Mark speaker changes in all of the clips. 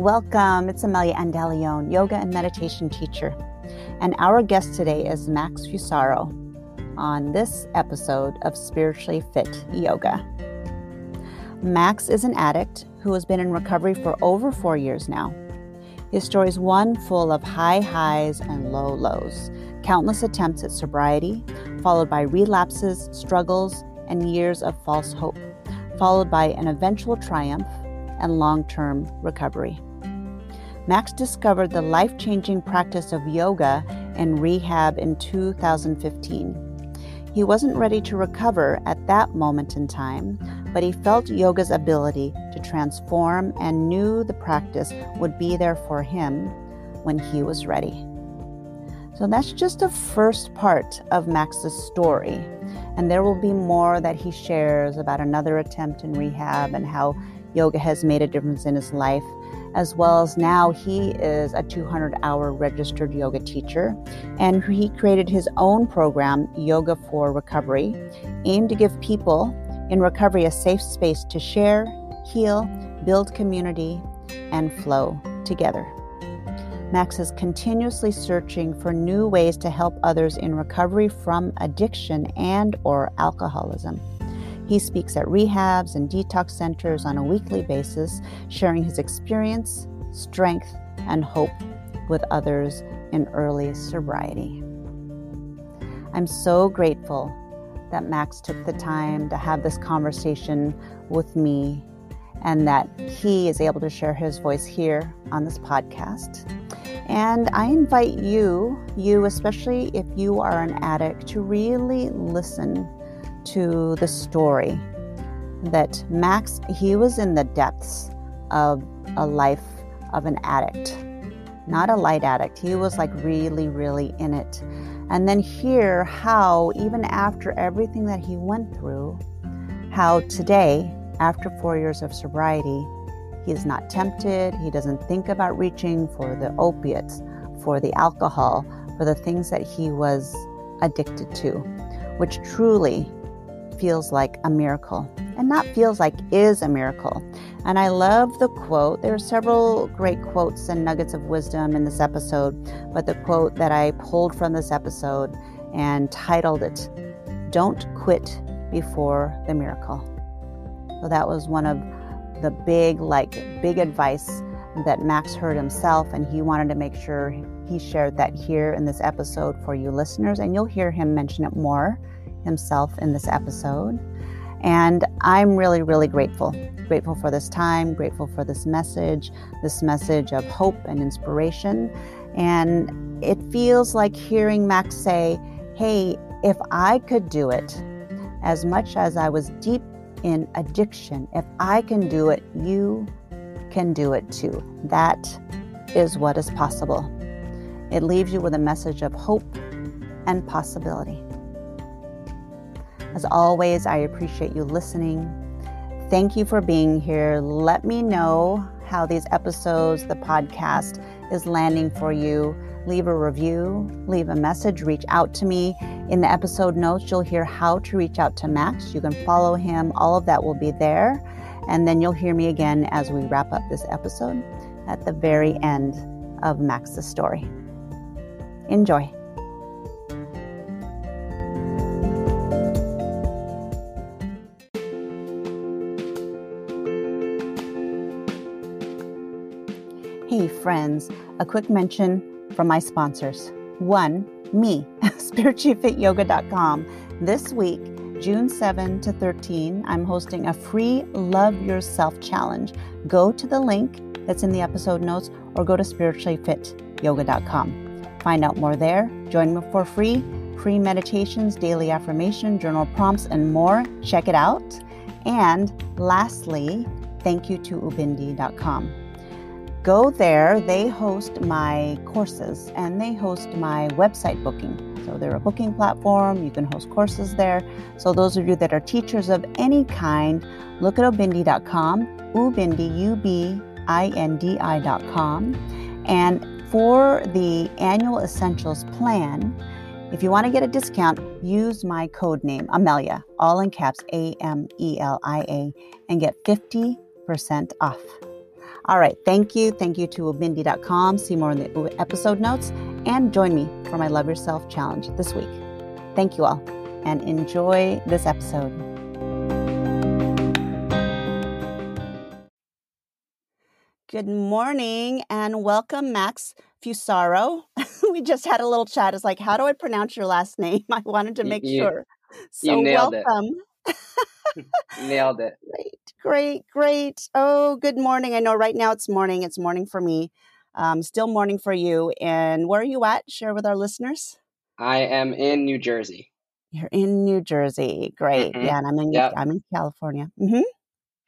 Speaker 1: Welcome. It's Amelia Andalione, yoga and meditation teacher. And our guest today is Max Fusaro on this episode of Spiritually Fit Yoga. Max is an addict who has been in recovery for over four years now. His story is one full of high highs and low lows, countless attempts at sobriety, followed by relapses, struggles, and years of false hope, followed by an eventual triumph and long term recovery. Max discovered the life changing practice of yoga in rehab in 2015. He wasn't ready to recover at that moment in time, but he felt yoga's ability to transform and knew the practice would be there for him when he was ready. So that's just the first part of Max's story. And there will be more that he shares about another attempt in rehab and how yoga has made a difference in his life, as well as now he is a 200 hour registered yoga teacher. And he created his own program, Yoga for Recovery, aimed to give people in recovery a safe space to share, heal, build community, and flow together. Max is continuously searching for new ways to help others in recovery from addiction and or alcoholism. He speaks at rehabs and detox centers on a weekly basis, sharing his experience, strength, and hope with others in early sobriety. I'm so grateful that Max took the time to have this conversation with me and that he is able to share his voice here on this podcast. And I invite you, you especially if you are an addict, to really listen to the story that Max, he was in the depths of a life of an addict, not a light addict. He was like really, really in it. And then hear how, even after everything that he went through, how today, after four years of sobriety, he is not tempted. He doesn't think about reaching for the opiates, for the alcohol, for the things that he was addicted to, which truly feels like a miracle and not feels like is a miracle. And I love the quote. There are several great quotes and nuggets of wisdom in this episode, but the quote that I pulled from this episode and titled it, Don't Quit Before the Miracle. So that was one of the big, like, big advice that Max heard himself, and he wanted to make sure he shared that here in this episode for you listeners. And you'll hear him mention it more himself in this episode. And I'm really, really grateful. Grateful for this time, grateful for this message, this message of hope and inspiration. And it feels like hearing Max say, Hey, if I could do it, as much as I was deep in addiction, if I can do it, you can do it too. That is what is possible. It leaves you with a message of hope and possibility. As always, I appreciate you listening. Thank you for being here. Let me know how these episodes, the podcast, is landing for you. Leave a review, leave a message, reach out to me. In the episode notes, you'll hear how to reach out to Max. You can follow him, all of that will be there. And then you'll hear me again as we wrap up this episode at the very end of Max's story. Enjoy. Friends, a quick mention from my sponsors. One, me, spirituallyfityoga.com. This week, June 7 to 13, I'm hosting a free Love Yourself challenge. Go to the link that's in the episode notes or go to spirituallyfityoga.com. Find out more there. Join me for free. Free meditations, daily affirmation, journal prompts, and more. Check it out. And lastly, thank you to ubindi.com go there. They host my courses and they host my website booking. So they're a booking platform. You can host courses there. So those of you that are teachers of any kind, look at ubindi.com, ubindi, U-B-I-N-D-I.com. And for the annual essentials plan, if you want to get a discount, use my code name, Amelia, all in caps, A M E L I A, and get 50% off. All right. Thank you. Thank you to ubindi.com. See more in the episode notes and join me for my Love Yourself Challenge this week. Thank you all and enjoy this episode. Good morning and welcome, Max Fusaro. we just had a little chat. It's like, how do I pronounce your last name? I wanted to make
Speaker 2: you,
Speaker 1: sure.
Speaker 2: So
Speaker 1: welcome.
Speaker 2: It. nailed it.
Speaker 1: Great, great, great. Oh, good morning. I know right now it's morning. It's morning for me. Um, still morning for you. And where are you at? Share with our listeners.
Speaker 2: I am in New Jersey.
Speaker 1: You're in New Jersey. Great. Mm-hmm. Yeah, and I'm in yep. I'm in California. Mm-hmm.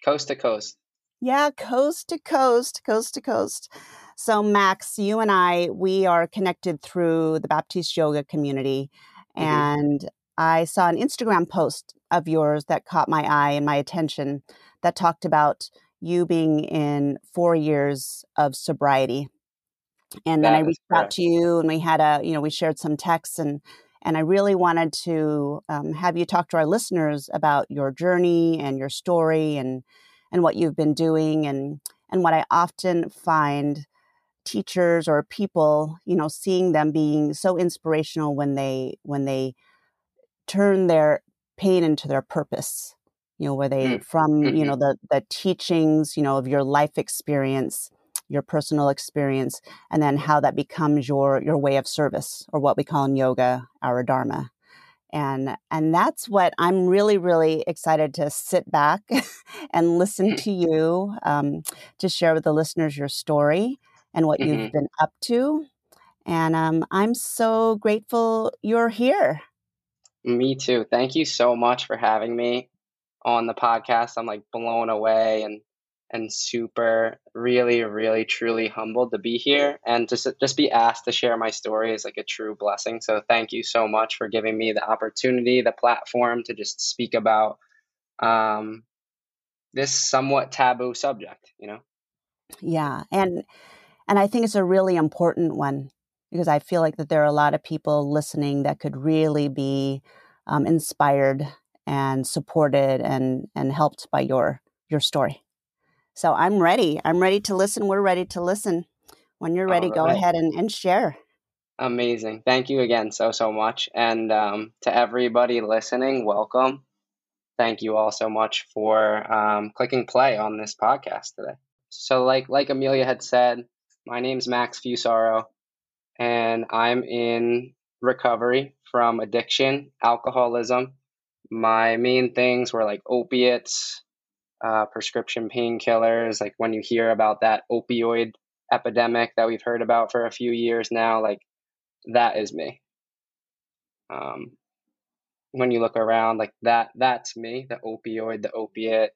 Speaker 2: Coast to coast.
Speaker 1: Yeah, coast to coast, coast to coast. So Max, you and I, we are connected through the Baptiste Yoga community. Mm-hmm. And I saw an Instagram post of yours that caught my eye and my attention that talked about you being in four years of sobriety. And then I reached correct. out to you and we had a, you know, we shared some texts and and I really wanted to um, have you talk to our listeners about your journey and your story and and what you've been doing and and what I often find teachers or people, you know, seeing them being so inspirational when they when they turn their pain into their purpose. You know, where they mm. from, you know, mm-hmm. the the teachings, you know, of your life experience, your personal experience, and then how that becomes your your way of service, or what we call in yoga our dharma and and that's what i'm really really excited to sit back and listen mm. to you um, to share with the listeners your story and what mm-hmm. you've been up to and um, i'm so grateful you're here
Speaker 2: me too. Thank you so much for having me on the podcast. I'm like blown away and and super really really truly humbled to be here and just just be asked to share my story is like a true blessing. So thank you so much for giving me the opportunity the platform to just speak about um, this somewhat taboo subject you know?
Speaker 1: Yeah and and i think it's a really important one because i feel like that there are a lot of people listening that could really be um, inspired and supported and and helped by your your story so I'm ready. I'm ready to listen. We're ready to listen. When you're ready, go ahead and, and share.
Speaker 2: Amazing. Thank you again so, so much. And um, to everybody listening, welcome. Thank you all so much for um, clicking play on this podcast today. So, like like Amelia had said, my name's Max Fusaro, and I'm in recovery from addiction, alcoholism. My main things were like opiates, uh, prescription painkillers. Like when you hear about that opioid epidemic that we've heard about for a few years now, like that is me. Um, when you look around, like that, that's me, the opioid, the opiate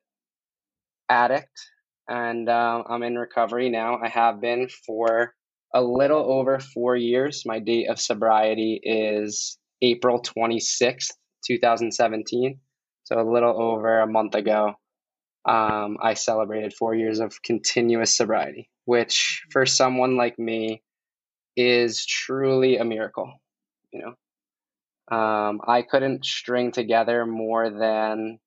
Speaker 2: addict. And uh, I'm in recovery now. I have been for a little over four years. My date of sobriety is April 26th, 2017. So a little over a month ago um, I celebrated four years of continuous sobriety, which for someone like me is truly a miracle. You know, um, I couldn't string together more than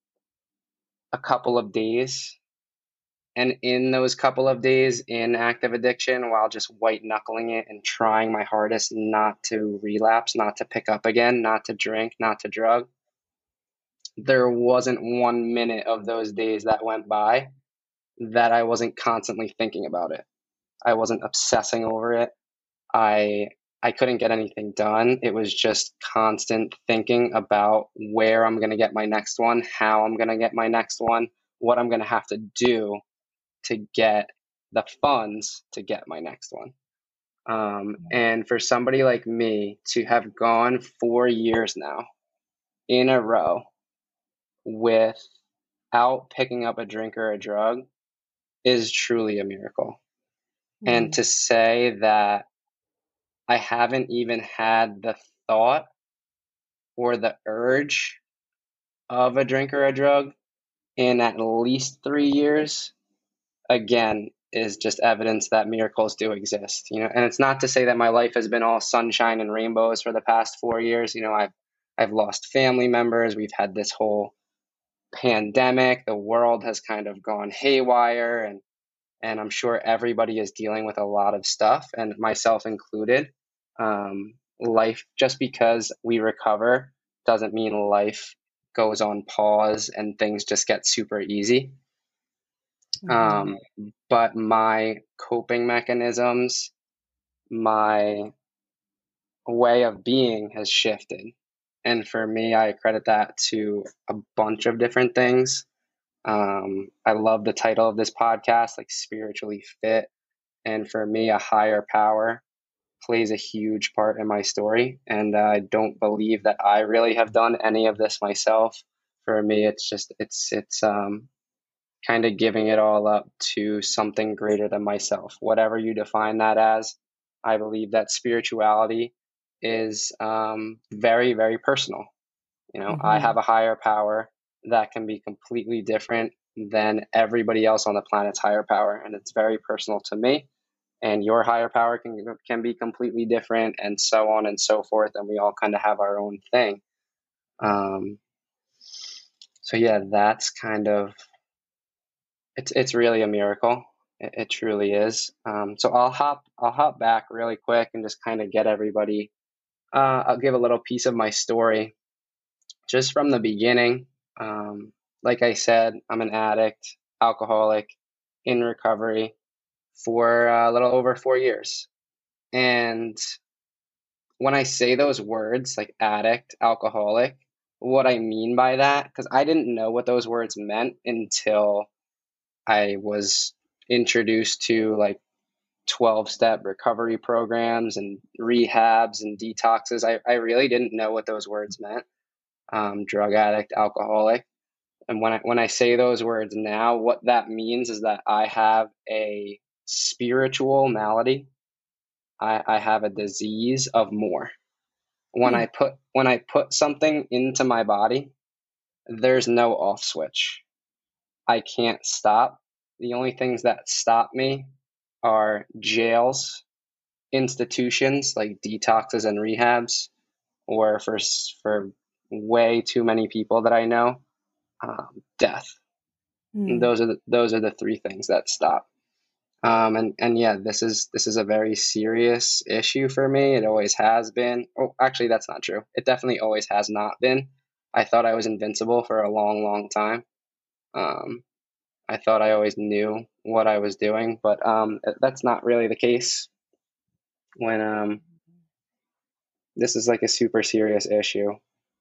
Speaker 2: a couple of days. And in those couple of days in active addiction, while just white knuckling it and trying my hardest not to relapse, not to pick up again, not to drink, not to drug, there wasn't one minute of those days that went by that I wasn't constantly thinking about it. I wasn't obsessing over it. I I couldn't get anything done. It was just constant thinking about where I'm going to get my next one, how I'm going to get my next one, what I'm going to have to do to get the funds to get my next one. Um, and for somebody like me to have gone four years now in a row without picking up a drink or a drug is truly a miracle. Mm-hmm. And to say that I haven't even had the thought or the urge of a drink or a drug in at least three years, again, is just evidence that miracles do exist. You know, and it's not to say that my life has been all sunshine and rainbows for the past four years. You know, I've I've lost family members. We've had this whole pandemic, the world has kind of gone haywire and and I'm sure everybody is dealing with a lot of stuff, and myself included. Um, life, just because we recover, doesn't mean life goes on pause and things just get super easy. Mm-hmm. Um, but my coping mechanisms, my way of being has shifted. And for me, I credit that to a bunch of different things. Um, I love the title of this podcast, like spiritually fit. And for me, a higher power plays a huge part in my story. And I don't believe that I really have done any of this myself. For me, it's just, it's, it's, um, kind of giving it all up to something greater than myself. Whatever you define that as, I believe that spirituality is um, very, very personal. You know, mm-hmm. I have a higher power that can be completely different than everybody else on the planet's higher power, and it's very personal to me. And your higher power can can be completely different, and so on and so forth. And we all kind of have our own thing. Um, so yeah, that's kind of it's it's really a miracle. It, it truly is. Um, so I'll hop I'll hop back really quick and just kind of get everybody. Uh, I'll give a little piece of my story, just from the beginning. Um, like I said, I'm an addict, alcoholic, in recovery for a little over four years, and when I say those words like addict, alcoholic, what I mean by that, because I didn't know what those words meant until I was introduced to like 12 step recovery programs and rehabs and detoxes. I, I really didn't know what those words meant um, drug addict, alcoholic. And when I, when I say those words now, what that means is that I have a spiritual malady. I, I have a disease of more. When mm. I put when I put something into my body, there's no off switch. I can't stop. The only things that stop me are jails, institutions like detoxes and rehabs, or for for way too many people that I know, um, death. Mm. those are the, those are the three things that stop. Um, and and yeah, this is this is a very serious issue for me. It always has been. Oh, actually, that's not true. It definitely always has not been. I thought I was invincible for a long, long time. Um, I thought I always knew what I was doing, but um, that's not really the case. When um, this is like a super serious issue,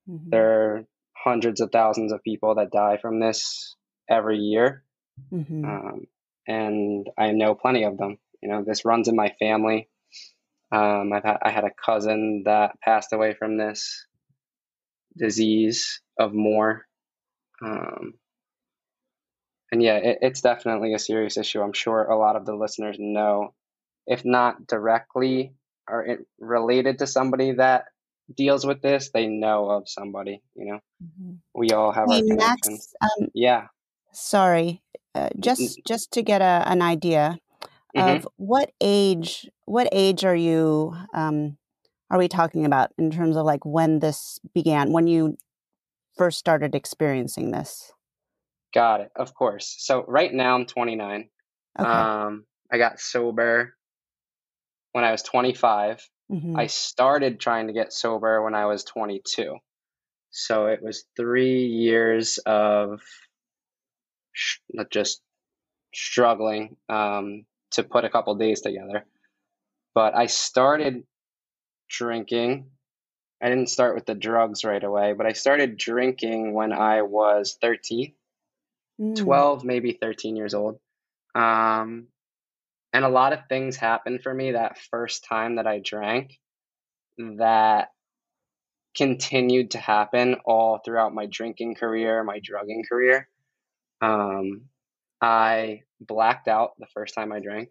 Speaker 2: mm-hmm. there are hundreds of thousands of people that die from this every year, mm-hmm. um, and I know plenty of them. You know, this runs in my family. Um, I've had, I had a cousin that passed away from this disease of more. Um, and yeah, it, it's definitely a serious issue. I'm sure a lot of the listeners know, if not directly or it related to somebody that deals with this, they know of somebody. You know, mm-hmm. we all have our connections. Um, yeah.
Speaker 1: Sorry, uh, just just to get a, an idea mm-hmm. of what age what age are you um, are we talking about in terms of like when this began when you first started experiencing this
Speaker 2: Got it. Of course. So right now I'm 29. Okay. Um, I got sober when I was 25. Mm-hmm. I started trying to get sober when I was 22. So it was three years of sh- just struggling um, to put a couple days together. But I started drinking. I didn't start with the drugs right away, but I started drinking when I was 13 mm. 12, maybe 13 years old. Um, and a lot of things happened for me that first time that I drank that continued to happen all throughout my drinking career, my drugging career. Um, I blacked out the first time I drank.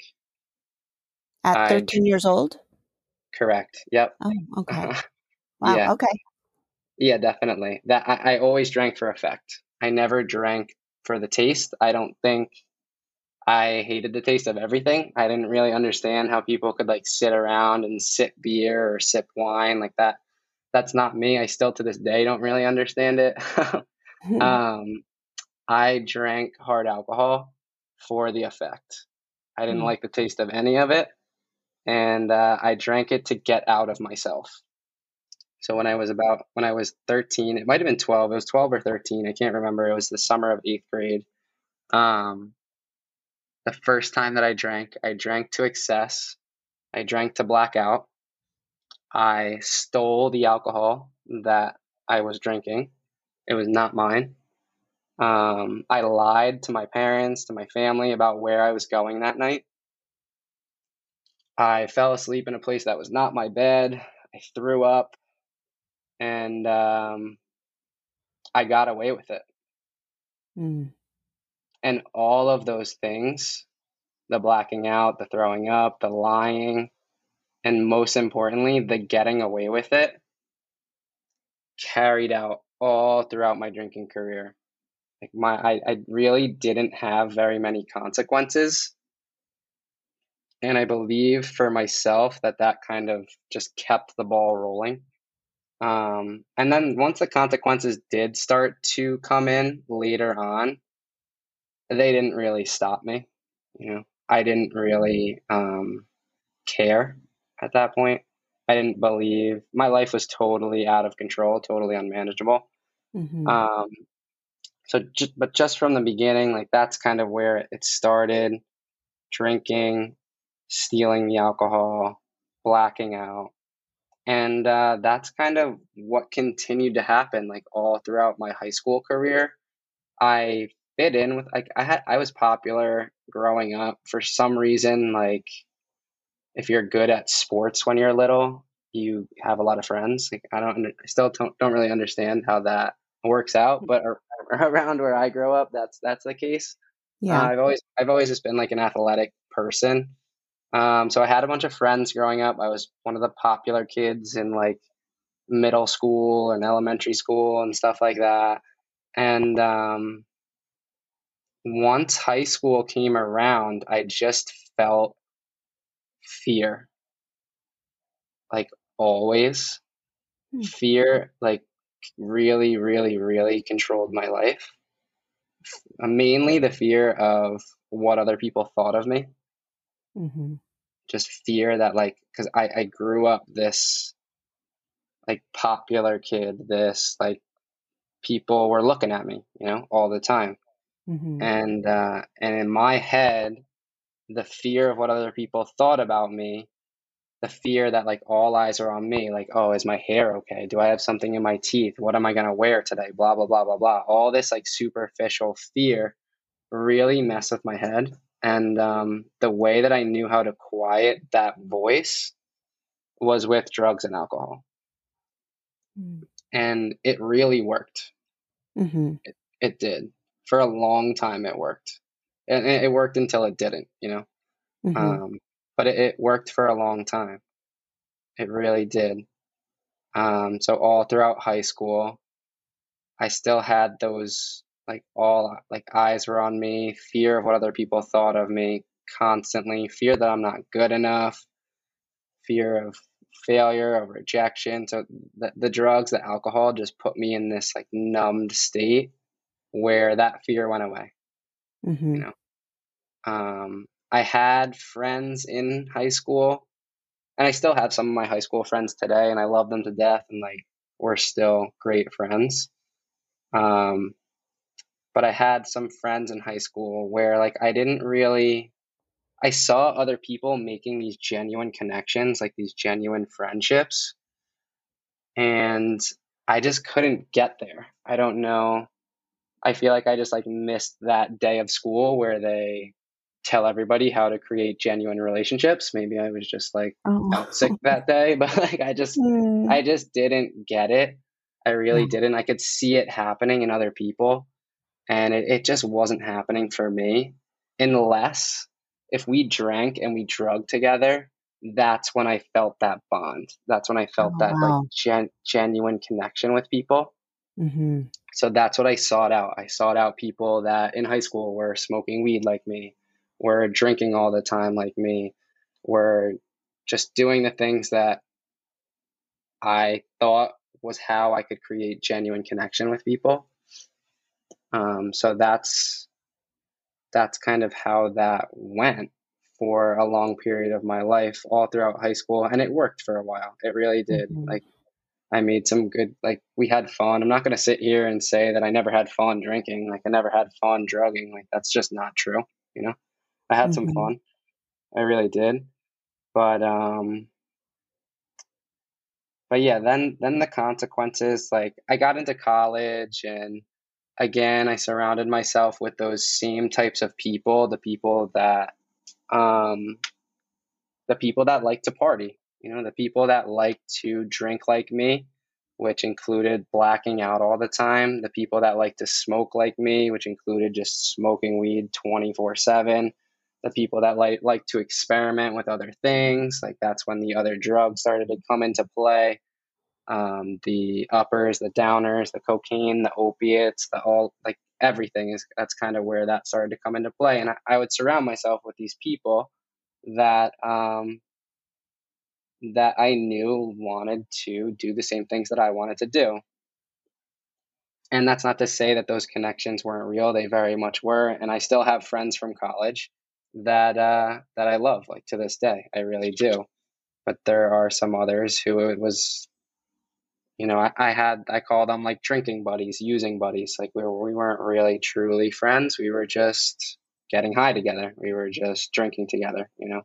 Speaker 1: At 13 I, years old?
Speaker 2: Correct. Yep.
Speaker 1: Oh, okay. wow. Yeah. Okay.
Speaker 2: Yeah, definitely. That I, I always drank for effect. I never drank for the taste. I don't think I hated the taste of everything. I didn't really understand how people could like sit around and sip beer or sip wine like that. That's not me. I still to this day don't really understand it. um, I drank hard alcohol for the effect. I didn't mm. like the taste of any of it. And uh, I drank it to get out of myself. So when I was about, when I was 13, it might have been 12, it was 12 or 13, I can't remember. It was the summer of eighth grade. Um, the first time that I drank, I drank to excess. I drank to blackout. I stole the alcohol that I was drinking. It was not mine. Um, I lied to my parents, to my family about where I was going that night. I fell asleep in a place that was not my bed. I threw up and um, I got away with it. Mm. And all of those things the blacking out, the throwing up, the lying, and most importantly, the getting away with it carried out all throughout my drinking career. Like my I, I really didn't have very many consequences. And I believe for myself that that kind of just kept the ball rolling. Um, and then once the consequences did start to come in later on, they didn't really stop me. You know, I didn't really um, care at that point. I didn't believe my life was totally out of control, totally unmanageable. Mm-hmm. Um, so, just, but just from the beginning, like that's kind of where it started drinking, stealing the alcohol, blacking out. And uh, that's kind of what continued to happen, like all throughout my high school career. I fit in with like I had I was popular growing up for some reason. Like if you're good at sports when you're little, you have a lot of friends. Like I don't, I still don't, don't really understand how that works out, but around where I grow up, that's that's the case. Yeah, uh, I've always I've always just been like an athletic person. Um, so I had a bunch of friends growing up. I was one of the popular kids in like middle school and elementary school and stuff like that. And um, once high school came around, I just felt fear. Like always. Hmm. Fear, like really, really, really controlled my life. Mainly the fear of what other people thought of me. Mm-hmm. Just fear that, like, because I, I grew up this, like, popular kid, this, like, people were looking at me, you know, all the time. Mm-hmm. And, uh, and in my head, the fear of what other people thought about me the fear that like all eyes are on me like oh is my hair okay do i have something in my teeth what am i going to wear today blah blah blah blah blah all this like superficial fear really mess with my head and um, the way that i knew how to quiet that voice was with drugs and alcohol. Mm. and it really worked. Mm-hmm. it, it did. For a long time it worked. And it worked until it didn't you know? Mm-hmm. um, but it, it, worked for a long time. It really did. Um, so all throughout high school i still had those like all like eyes were on me fear of what other people thought of me constantly fear that i'm not good enough fear of failure of rejection so the, the drugs the alcohol just put me in this like numbed state where that fear went away Mm-hmm. You know, um, I had friends in high school, and I still have some of my high school friends today, and I love them to death, and like we're still great friends. Um, but I had some friends in high school where like I didn't really I saw other people making these genuine connections, like these genuine friendships. And I just couldn't get there. I don't know. I feel like I just like missed that day of school where they tell everybody how to create genuine relationships. Maybe I was just like oh. sick that day, but like I just mm. I just didn't get it. I really didn't. I could see it happening in other people and it, it just wasn't happening for me unless if we drank and we drug together that's when i felt that bond that's when i felt oh, that wow. like gen- genuine connection with people mm-hmm so that's what I sought out. I sought out people that in high school were smoking weed like me, were drinking all the time like me, were just doing the things that I thought was how I could create genuine connection with people. Um, so that's that's kind of how that went for a long period of my life, all throughout high school, and it worked for a while. It really did. Mm-hmm. Like I made some good like we had fun. I'm not going to sit here and say that I never had fun drinking. Like I never had fun drugging. Like that's just not true, you know. I had mm-hmm. some fun. I really did. But um but yeah, then then the consequences like I got into college and again I surrounded myself with those same types of people, the people that um the people that like to party you know, the people that like to drink like me, which included blacking out all the time, the people that like to smoke like me, which included just smoking weed 24 7, the people that like, like to experiment with other things, like that's when the other drugs started to come into play. Um, the uppers, the downers, the cocaine, the opiates, the all like everything is that's kind of where that started to come into play. And I, I would surround myself with these people that um, that I knew wanted to do the same things that I wanted to do. And that's not to say that those connections weren't real; they very much were. And I still have friends from college that uh, that I love, like to this day. I really do. But there are some others who it was, you know, I, I had I call them like drinking buddies, using buddies. Like we were, we weren't really truly friends. We were just getting high together. We were just drinking together. You know.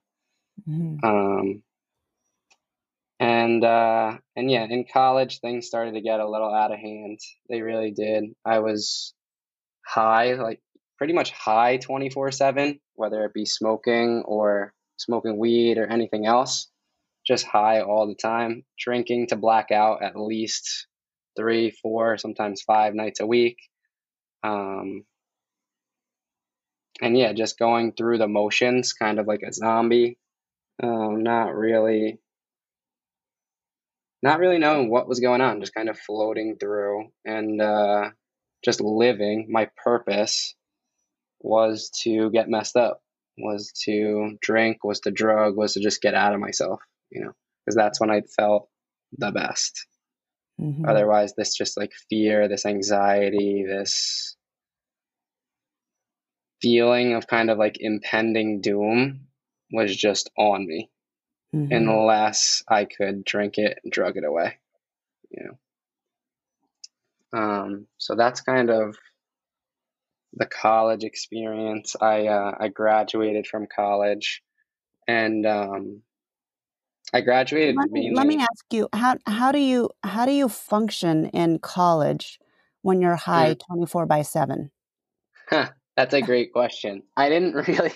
Speaker 2: Mm-hmm. Um, and uh, and yeah, in college things started to get a little out of hand. They really did. I was high, like pretty much high twenty four seven, whether it be smoking or smoking weed or anything else. Just high all the time, drinking to black out at least three, four, sometimes five nights a week. Um, and yeah, just going through the motions, kind of like a zombie. Um, not really not really knowing what was going on, just kind of floating through and uh, just living. My purpose was to get messed up, was to drink, was to drug, was to just get out of myself, you know, because that's when I felt the best. Mm-hmm. Otherwise, this just like fear, this anxiety, this feeling of kind of like impending doom was just on me mm-hmm. unless I could drink it and drug it away. You know. Um, so that's kind of the college experience. I uh, I graduated from college, and um, I graduated.
Speaker 1: Let me, let me ask you how how do you how do you function in college when you're high mm. twenty four by seven?
Speaker 2: That's a great question. I didn't really.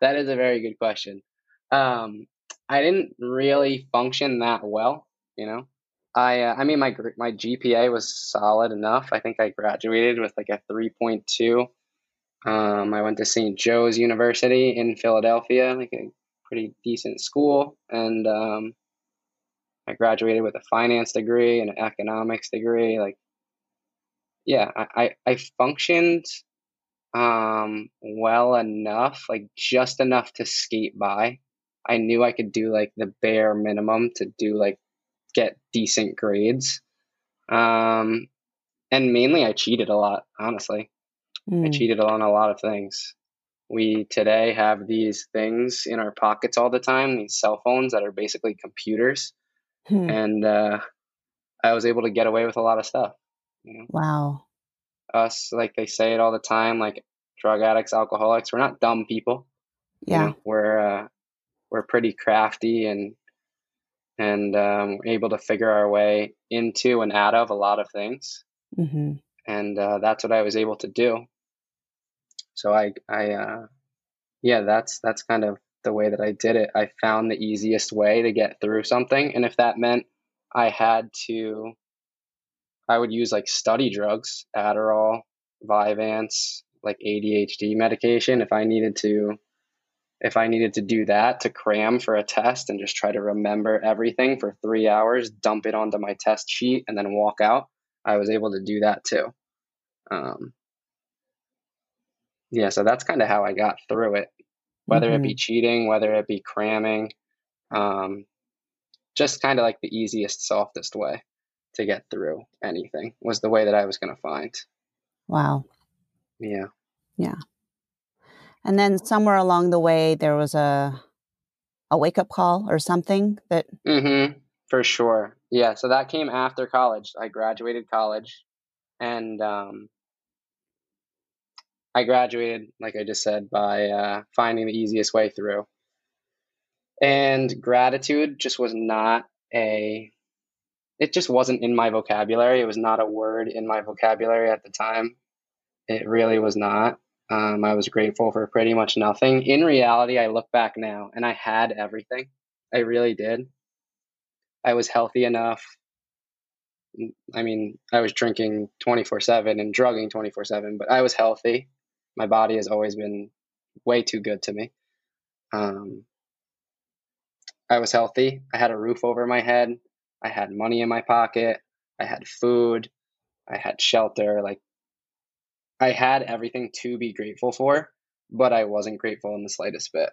Speaker 2: that is a very good question. Um, I didn't really function that well, you know. I uh, I mean my my GPA was solid enough. I think I graduated with like a 3.2. Um, I went to St. Joe's University in Philadelphia, like a pretty decent school, and um, I graduated with a finance degree and an economics degree. Like, yeah, I I, I functioned um, well enough, like just enough to skate by. I knew I could do like the bare minimum to do like get decent grades. Um, and mainly I cheated a lot, honestly. Mm. I hmm. cheated on a lot of things. We today have these things in our pockets all the time, these cell phones that are basically computers. Hmm. And uh, I was able to get away with a lot of stuff.
Speaker 1: You know? Wow.
Speaker 2: Us, like they say it all the time, like drug addicts, alcoholics, we're not dumb people.
Speaker 1: Yeah.
Speaker 2: You know? We're uh, we're pretty crafty and and um, able to figure our way into and out of a lot of things. Mm-hmm. And uh, that's what I was able to do. So I, I, uh, yeah, that's that's kind of the way that I did it. I found the easiest way to get through something, and if that meant I had to, I would use like study drugs, Adderall, Vyvanse, like ADHD medication. If I needed to if I needed to do that to cram for a test and just try to remember everything for three hours, dump it onto my test sheet, and then walk out, I was able to do that too. Um, yeah, so that's kind of how I got through it, whether mm-hmm. it be mm-hmm. cheating, whether it be cramming, um, just kind of like the easiest, softest way to get through anything was the way that I was going to find.
Speaker 1: Wow.
Speaker 2: Yeah.
Speaker 1: Yeah. And then somewhere along the way, there was a a wake up call or something that.
Speaker 2: Mm-hmm. For sure. Yeah. So that came after college. I graduated college, and um, I graduated, like I just said, by uh, finding the easiest way through. And gratitude just was not a. It just wasn't in my vocabulary. It was not a word in my vocabulary at the time. It really was not. Um, I was grateful for pretty much nothing. In reality, I look back now and I had everything. I really did. I was healthy enough. I mean, I was drinking 24 7 and drugging 24 7, but I was healthy. My body has always been way too good to me. Um, I was healthy. I had a roof over my head. I had money in my pocket. I had food. I had shelter. Like I had everything to be grateful for, but I wasn't grateful in the slightest bit.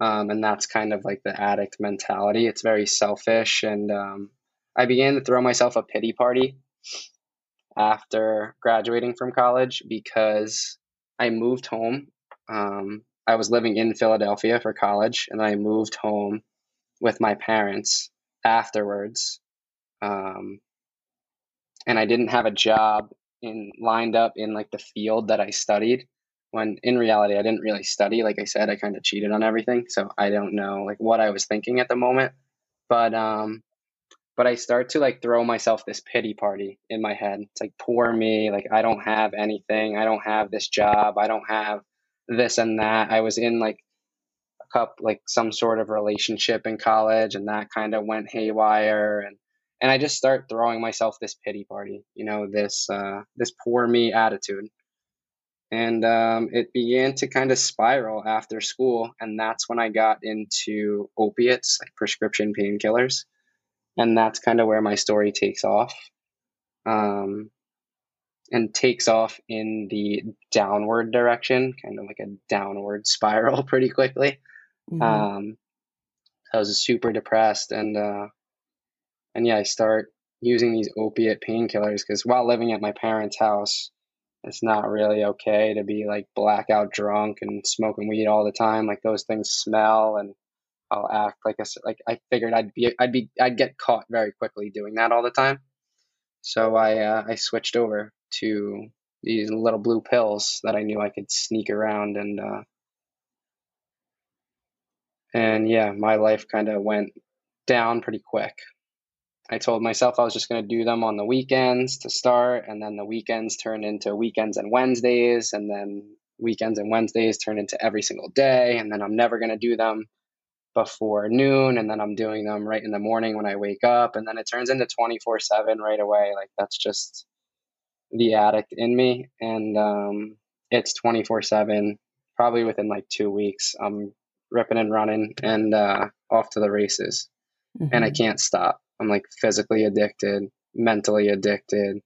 Speaker 2: Um, and that's kind of like the addict mentality. It's very selfish. And um, I began to throw myself a pity party after graduating from college because I moved home. Um, I was living in Philadelphia for college, and I moved home with my parents afterwards. Um, and I didn't have a job in lined up in like the field that I studied when in reality I didn't really study like I said I kind of cheated on everything so I don't know like what I was thinking at the moment but um but I start to like throw myself this pity party in my head. It's like poor me like I don't have anything. I don't have this job. I don't have this and that. I was in like a cup like some sort of relationship in college and that kind of went haywire and and I just start throwing myself this pity party, you know, this uh, this poor me attitude, and um, it began to kind of spiral after school, and that's when I got into opiates, like prescription painkillers, and that's kind of where my story takes off, um, and takes off in the downward direction, kind of like a downward spiral, pretty quickly. Mm-hmm. Um, I was super depressed and. Uh, and yeah, I start using these opiate painkillers because while living at my parents' house, it's not really okay to be like blackout drunk and smoking weed all the time. Like those things smell, and I'll act like a like I figured I'd be I'd be I'd get caught very quickly doing that all the time. So I uh, I switched over to these little blue pills that I knew I could sneak around and uh, and yeah, my life kind of went down pretty quick. I told myself I was just going to do them on the weekends to start, and then the weekends turned into weekends and Wednesdays, and then weekends and Wednesdays turned into every single day, and then I'm never going to do them before noon, and then I'm doing them right in the morning when I wake up, and then it turns into 24 7 right away. Like that's just the addict in me, and um, it's 24 7. Probably within like two weeks, I'm ripping and running and uh, off to the races, mm-hmm. and I mm-hmm. can't stop I'm like physically addicted, mentally addicted.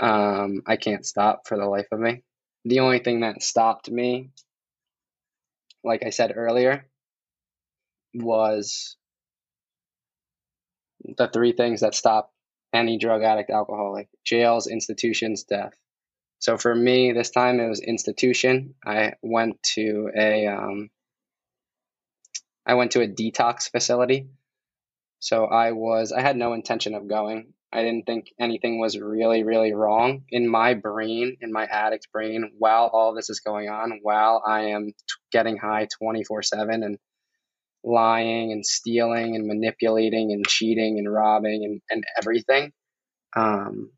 Speaker 2: Um, I can't stop for the life of me. The only thing that stopped me, like I said earlier, was the three things that stop any drug addict alcoholic jails, institutions, death. So for me, this time it was institution. I went to a um, I went to a detox facility so I was, I had no intention of going. I didn't think anything was really, really wrong in my brain, in my addict brain, while all this is going on, while I am t- getting high 24 7 and lying and stealing and manipulating and cheating and robbing and, and everything um,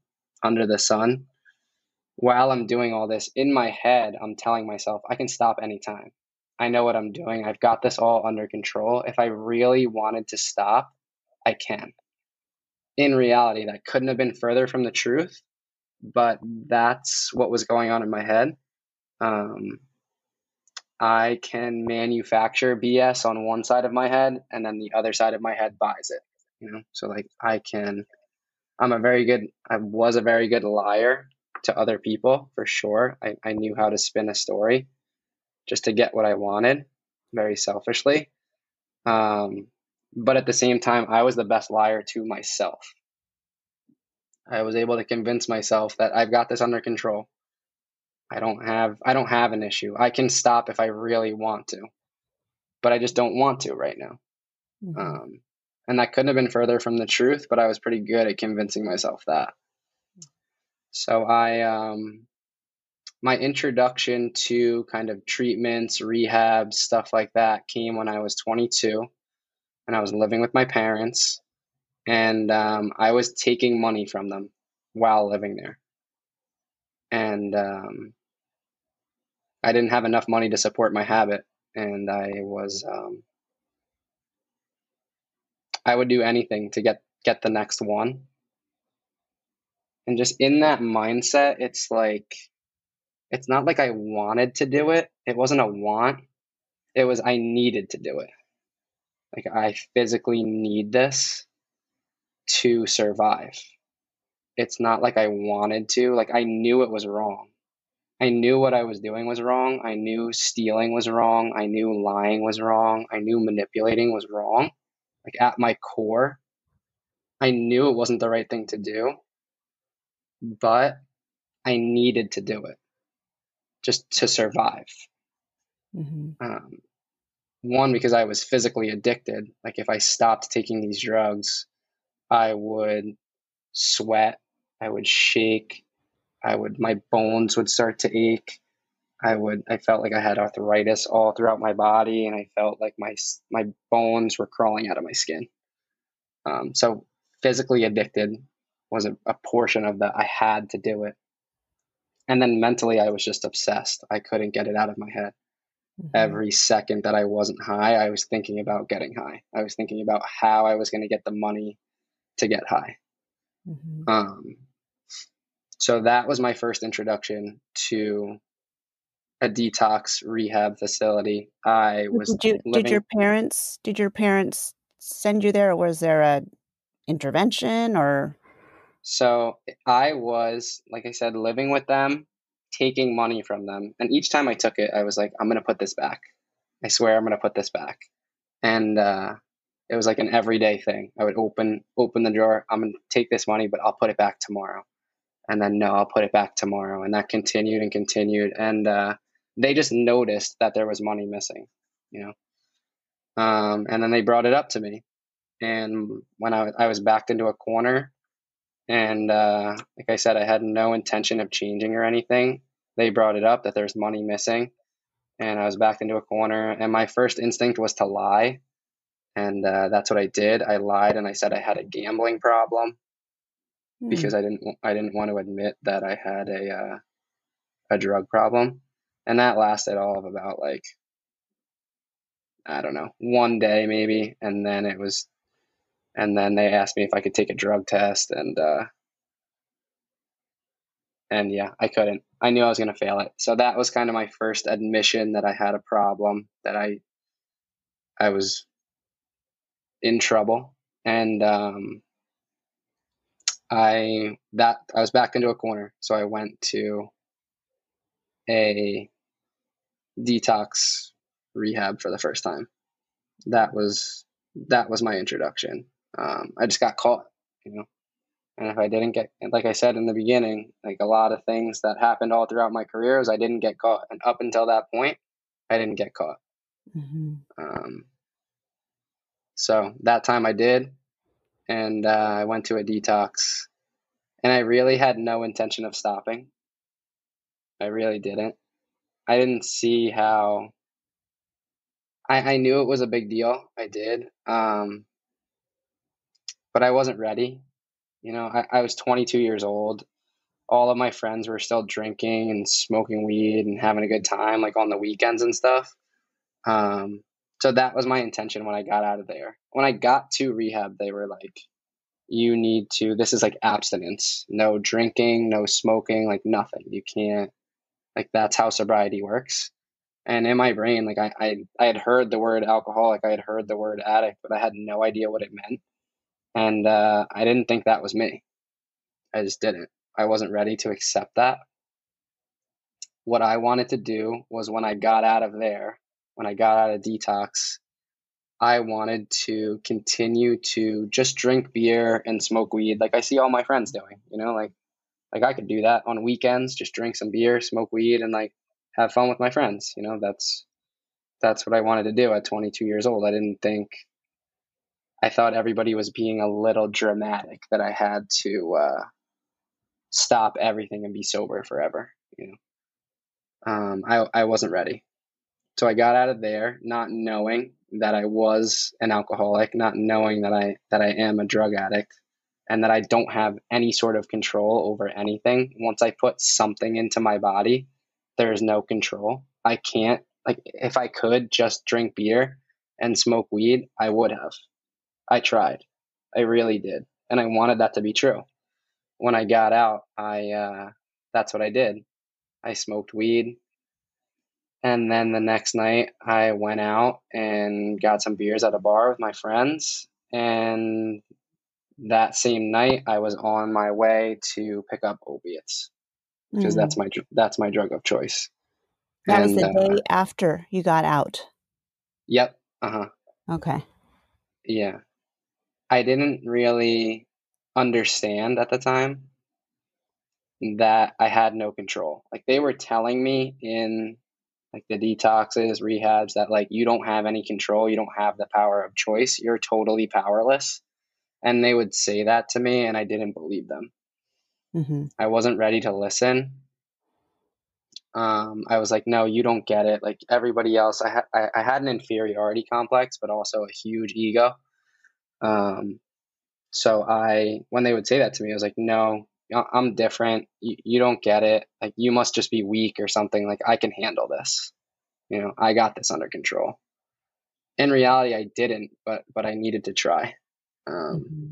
Speaker 2: under the sun. While I'm doing all this in my head, I'm telling myself, I can stop anytime. I know what I'm doing. I've got this all under control. If I really wanted to stop, I can. In reality, that couldn't have been further from the truth, but that's what was going on in my head. Um, I can manufacture BS on one side of my head, and then the other side of my head buys it. You know, so like I can. I'm a very good. I was a very good liar to other people for sure. I, I knew how to spin a story just to get what I wanted, very selfishly. Um, but at the same time, I was the best liar to myself. I was able to convince myself that I've got this under control. I don't have I don't have an issue. I can stop if I really want to, but I just don't want to right now. Mm-hmm. Um, and that couldn't have been further from the truth, but I was pretty good at convincing myself that. So I um, my introduction to kind of treatments, rehab, stuff like that came when I was 22 and I was living with my parents and um, I was taking money from them while living there. And um, I didn't have enough money to support my habit, and I was um, I would do anything to get get the next one. And just in that mindset, it's like it's not like I wanted to do it. It wasn't a want. It was I needed to do it. Like I physically need this to survive. It's not like I wanted to. Like I knew it was wrong. I knew what I was doing was wrong. I knew stealing was wrong. I knew lying was wrong. I knew manipulating was wrong. Like at my core, I knew it wasn't the right thing to do, but I needed to do it just to survive. Mm-hmm. Um, one, because I was physically addicted. Like if I stopped taking these drugs, I would sweat, I would shake, I would my bones would start to ache. I would I felt like I had arthritis all throughout my body, and I felt like my my bones were crawling out of my skin. Um, so physically addicted was a, a portion of that. I had to do it, and then mentally I was just obsessed. I couldn't get it out of my head. Mm-hmm. Every second that I wasn't high, I was thinking about getting high. I was thinking about how I was going to get the money to get high. Mm-hmm. Um, so that was my first introduction to a detox rehab facility. I was
Speaker 1: did, you, living... did your parents did your parents send you there or was there a intervention or
Speaker 2: so I was like I said living with them, taking money from them. And each time I took it, I was like I'm going to put this back. I swear I'm going to put this back. And uh, it was like an everyday thing. I would open open the drawer, I'm going to take this money, but I'll put it back tomorrow and then no i'll put it back tomorrow and that continued and continued and uh, they just noticed that there was money missing you know? Um, and then they brought it up to me and when I, I was backed into a corner and uh, like i said i had no intention of changing or anything they brought it up that there's money missing and i was backed into a corner and my first instinct was to lie and uh, that's what i did. I lied and i said i had a gambling problem mm. because I didn't I didn't want to admit that I had a uh, a drug problem, and that lasted all of about like I don't know one day maybe, and then it was, and then they asked me if I could take a drug test, and uh, and yeah, I couldn't. I knew I was going to fail it, so that was kind of my first admission that I had a problem that I I was in trouble, and um, I that I was back into a corner, so I went to a detox rehab for the first time. That was that was my introduction. Um, I just got caught, you know, and if I didn't get, like I said in the beginning, like a lot of things that happened all throughout my career is I didn't get caught, and up until that point, I didn't get caught. Mm-hmm. Um, so that time I did, and uh, I went to a detox, and I really had no intention of stopping. I really didn't. I didn't see how. I, I knew it was a big deal. I did. Um, but I wasn't ready. You know, I, I was 22 years old. All of my friends were still drinking and smoking weed and having a good time, like on the weekends and stuff. Um, so that was my intention when I got out of there. When I got to rehab, they were like, you need to, this is like abstinence, no drinking, no smoking, like nothing. You can't, like, that's how sobriety works. And in my brain, like, I, I, I had heard the word alcoholic, I had heard the word addict, but I had no idea what it meant. And uh, I didn't think that was me. I just didn't. I wasn't ready to accept that. What I wanted to do was when I got out of there, when I got out of detox, I wanted to continue to just drink beer and smoke weed like I see all my friends doing, you know, like Like I could do that on weekends, just drink some beer, smoke weed, and like have fun with my friends. You know, that's that's what I wanted to do at 22 years old. I didn't think I thought everybody was being a little dramatic that I had to uh, stop everything and be sober forever. You know, um, I I wasn't ready, so I got out of there not knowing that I was an alcoholic, not knowing that I that I am a drug addict, and that I don't have any sort of control over anything. Once I put something into my body, there is no control. I can't like if I could just drink beer and smoke weed, I would have. I tried. I really did. And I wanted that to be true. When I got out, I uh, that's what I did. I smoked weed. And then the next night, I went out and got some beers at a bar with my friends. And that same night, I was on my way to pick up opiates because mm. that's my that's my drug of choice.
Speaker 1: That and, was the uh, day after you got out.
Speaker 2: Yep. Uh huh.
Speaker 1: Okay.
Speaker 2: Yeah. I didn't really understand at the time that I had no control. Like they were telling me in like the detoxes, rehabs that like you don't have any control, you don't have the power of choice, you're totally powerless. And they would say that to me and I didn't believe them. Mm-hmm. I wasn't ready to listen. Um, I was like, no, you don't get it. Like everybody else, I, ha- I, I had an inferiority complex, but also a huge ego. Um, so I, when they would say that to me, I was like, no, I'm different. You, you don't get it. Like you must just be weak or something. Like I can handle this. You know, I got this under control. In reality, I didn't, but but I needed to try. Um, mm-hmm.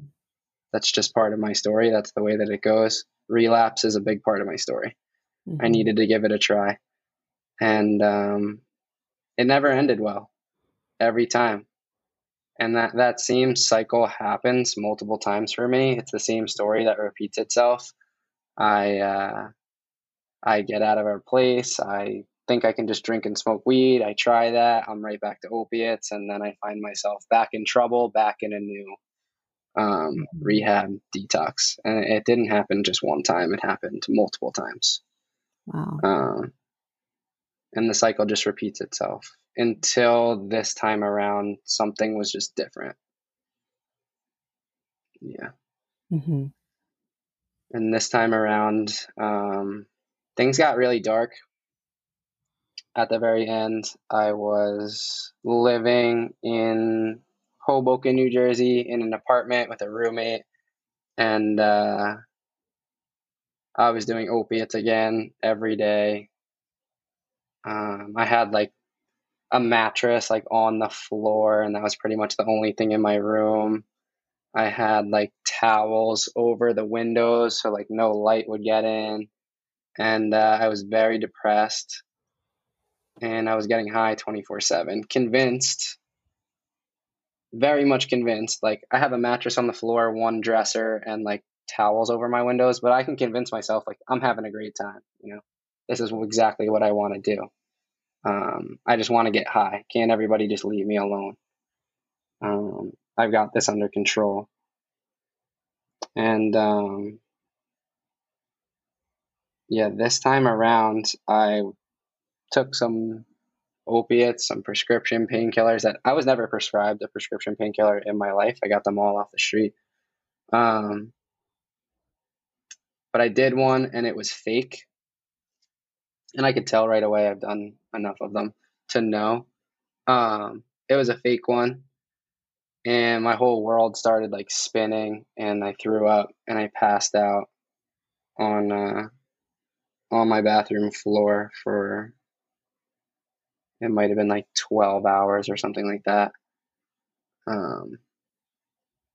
Speaker 2: That's just part of my story. That's the way that it goes. Relapse is a big part of my story. Mm-hmm. I needed to give it a try, and um, it never ended well. Every time, and that that same cycle happens multiple times for me. It's the same story that repeats itself. I uh, i get out of our place. I think i can just drink and smoke weed. I try that. I'm right back to opiates. And then i find myself back in trouble back in a new um, rehab detox. And it didn't happen just one time. It happened multiple times.
Speaker 1: Wow.
Speaker 2: Um, and the cycle just repeats itself until this time around something was just different. Yeah. Mm-hmm. and this time around um, things got really dark. At the very end i was living in hoboken new jersey in an apartment with a roommate. And uh, i was doing opiates again every day. Um, i had like a mattress like on the floor, and that was pretty much the only thing in my room. I had like towels over the windows so like no light would get in, and uh, I was very depressed, and I was getting high twenty four seven, convinced. Very much convinced. Like I have a mattress on the floor, one dresser, and like towels over my windows, but I can convince myself like I'm having a great time. You know, this is exactly what I want to do. Um, I just want to get high. Can't everybody just leave me alone? Um, I've got this under control. And um, yeah, this time around, I took some opiates, some prescription painkillers that I was never prescribed a prescription painkiller in my life. I got them all off the street. Um, but I did one and it was fake and I could tell right away I've done enough of them to know. Um, it was a fake one, and my whole world started like spinning, and I threw up and I passed out on uh, on my bathroom floor for it might have been like twelve hours or something like that. Um,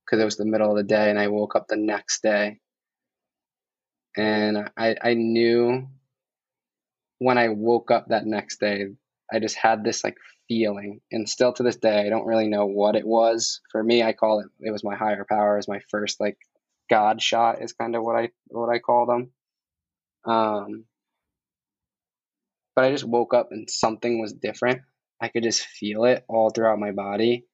Speaker 2: because it was the middle of the day, and I woke up the next day, and I I knew when I woke up that next day, I just had this like feeling, and still to this day, I don't really know what it was. For me, I call it it was my higher power, as my first like God shot is kind of what I what I call them. Um, but I just woke up and something was different. I could just feel it all throughout my body.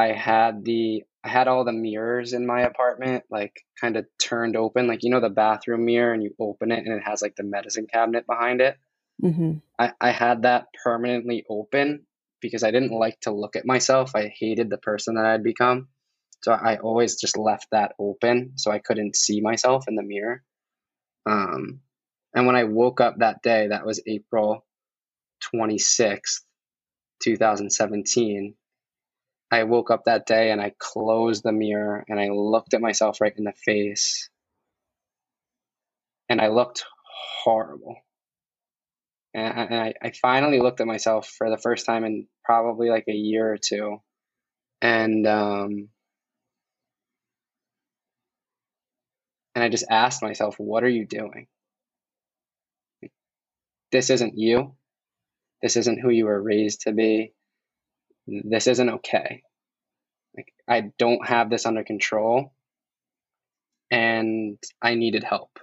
Speaker 2: I had the I had all the mirrors in my apartment like kind of turned open, like you know the bathroom mirror, and you open it and it has like the medicine cabinet behind it. Mm-hmm. I, I had that permanently open because I didn't like to look at myself. I hated the person that I'd become. So I always just left that open so I couldn't see myself in the mirror. Um, and when I woke up that day, that was April 26th, 2017. I woke up that day and I closed the mirror and I looked at myself right in the face. And I looked horrible. And, and I, I finally looked at myself for the first time in probably like a year or two. And um, and I just asked myself, what are you doing? This isn't you. This isn't who you were raised to be. This isn't okay. Like I don't have this under control and I needed help.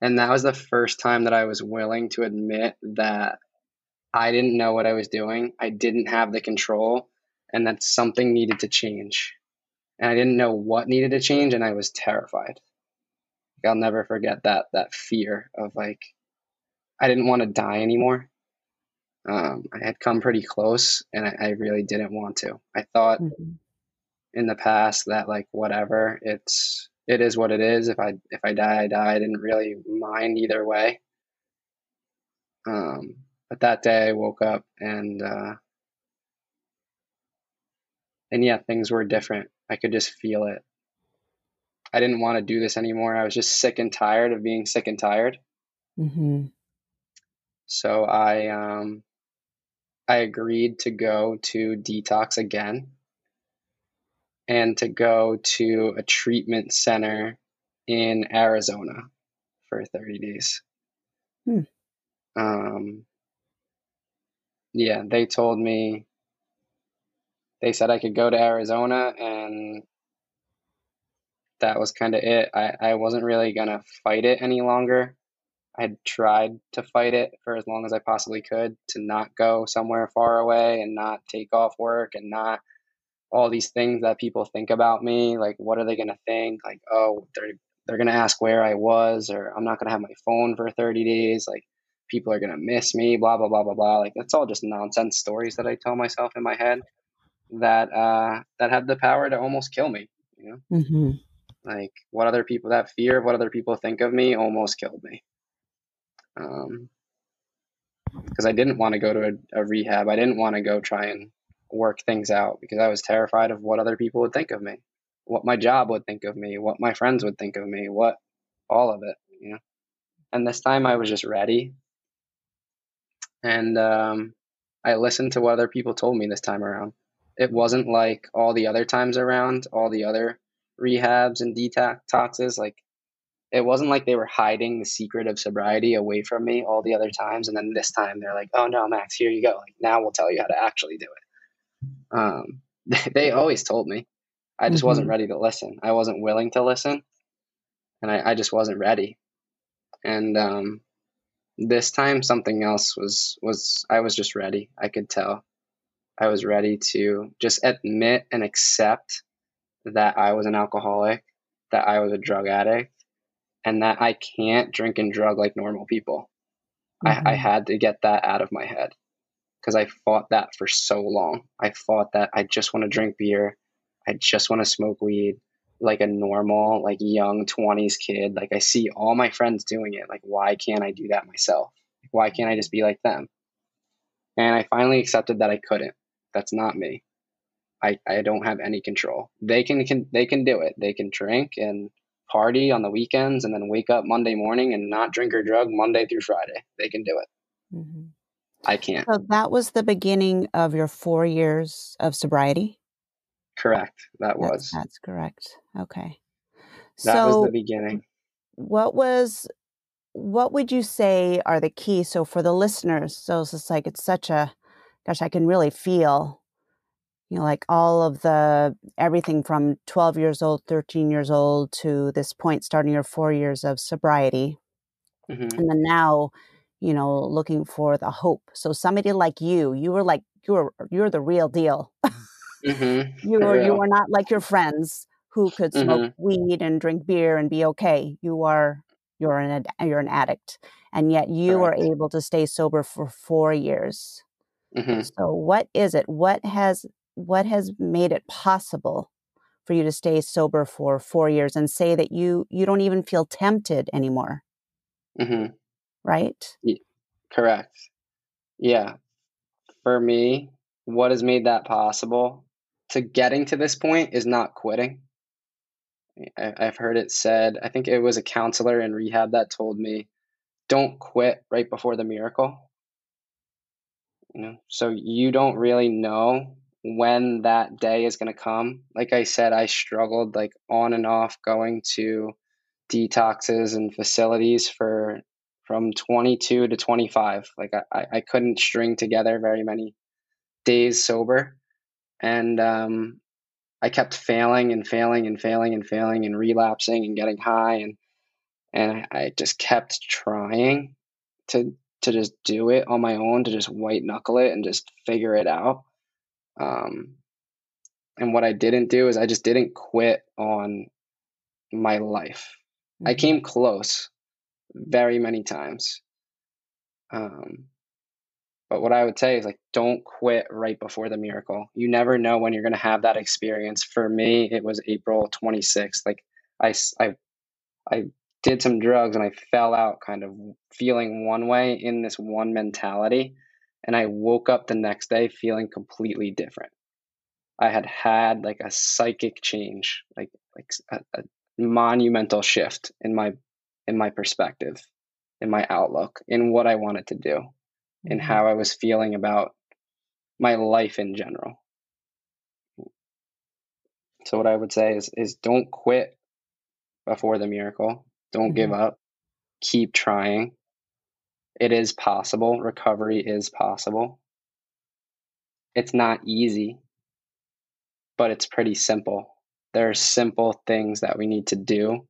Speaker 2: And that was the first time that I was willing to admit that I didn't know what I was doing. I didn't have the control and that something needed to change. And I didn't know what needed to change and I was terrified. I'll never forget that that fear of like I didn't want to die anymore. Um, I had come pretty close, and I, I, really didn't want to. I thought mm-hmm. in the past that like whatever, it's it is what it is. If I if I die, I die. I didn't really mind either way. Um, but that day I woke up and uh, and yeah, things were different. I could just feel it. I didn't want to do this anymore. I was just sick and tired of being sick and tired. Mm-hmm. So I um, I agreed to go to detox again and to go to a treatment center in Arizona for 30 days. Hmm. Um, yeah, they told me, they said I could go to Arizona and that was kind of it. I, I wasn't really going to fight it any longer. I had tried to fight it for as long as I possibly could to not go somewhere far away and not take off work and not all these things that people think about me. Like, what are they going to think? Like, oh, they're they're going to ask where I was, or I'm not going to have my phone for 30 days. Like, people are going to miss me. Blah blah blah blah blah. Like, that's all just nonsense stories that I tell myself in my head that uh, that have the power to almost kill me. You know. Mm-hmm. Like what other people, that fear of what other people think of me almost killed me. Um, because I didn't want to go to a, a rehab. I didn't want to go try and work things out because I was terrified of what other people would think of me, what my job would think of me, what my friends would think of me, what all of it, you know. And this time I was just ready. And um, I listened to what other people told me this time around. It wasn't like all the other times around, all the other rehabs and detoxes. Like it wasn't like they were hiding the secret of sobriety away from me all the other times, and then this time they're like, "Oh no, Max, here you go. Like now we'll tell you how to actually do it." Um, they, always told me. I just mm-hmm. wasn't ready to listen. I wasn't willing to listen, and I, I just wasn't ready. And um, this time, something else was was I was just ready. I could tell. I was ready to just admit and accept that I was an alcoholic, that I was a drug addict, and that I can't drink and drug like normal people. Mm-hmm. I, I had to get that out of my head because I fought that for so long. I fought that I just want to drink beer. I just want to smoke weed like a normal, like young 20s kid. Like I see all my friends doing it. Like, why can't I do that myself? Why can't I just be like them? And I finally accepted that I couldn't. That's not me. I, I don't have any control. They can, can they can do it. They can drink and party on the weekends and then wake up Monday morning and not drink or drug Monday through Friday. They can do it. Mm-hmm. I can't.
Speaker 1: So that was the beginning of your four years of sobriety.
Speaker 2: Correct. That was.
Speaker 1: That's, that's correct. Okay.
Speaker 2: That so was the beginning.
Speaker 1: What was what would you say are the keys? So for the listeners, so it's just like it's such a gosh, I can really feel you know, like all of the everything from 12 years old, 13 years old to this point, starting your four years of sobriety. Mm-hmm. And then now, you know, looking for the hope. So somebody like you, you were like, you're, you're the real deal.
Speaker 2: Mm-hmm.
Speaker 1: You are you are not like your friends who could smoke weed and drink beer and be okay. You are you're an ad- you're an addict, and yet you are able to stay sober for four years.
Speaker 2: Mm-hmm.
Speaker 1: So what is it? What has what has made it possible for you to stay sober for four years and say that you you don't even feel tempted anymore?
Speaker 2: Mm-hmm.
Speaker 1: Right?
Speaker 2: Correct. Yeah. For me, what has made that possible to getting to this point is not quitting. I, I've heard it said, I think it was a counselor in rehab that told me, don't quit right before the miracle. You know, so you don't really know when that day is going to come. Like I said, I struggled like on and off going to detoxes and facilities for from 22 to 25. Like I, I couldn't string together very many days sober. And um, I kept failing and failing and failing and failing and relapsing and getting high and and I, just kept trying to to just do it on my own to just white knuckle it and just figure it out. Um, and what I didn't do is I just didn't quit on my life. I
Speaker 1: Mhm.
Speaker 2: came close very many times. Um, but what I would say is like, don't quit right before the miracle. You never know when you're going to have that experience. For me, it was April 26th. Like I, I, I did some drugs and I fell out kind of feeling one way in this one mentality. And I woke up the next day feeling completely different. I had had like a psychic change, like, like a, a monumental shift in my, in my perspective, in my outlook, in what I wanted to do and
Speaker 1: Mhm.
Speaker 2: how I was feeling about my life in general. So what I would say is is don't quit before the miracle. Don't give up. Keep trying. It is possible. Recovery is possible. It's not easy, but it's pretty simple. There are simple things that we need to do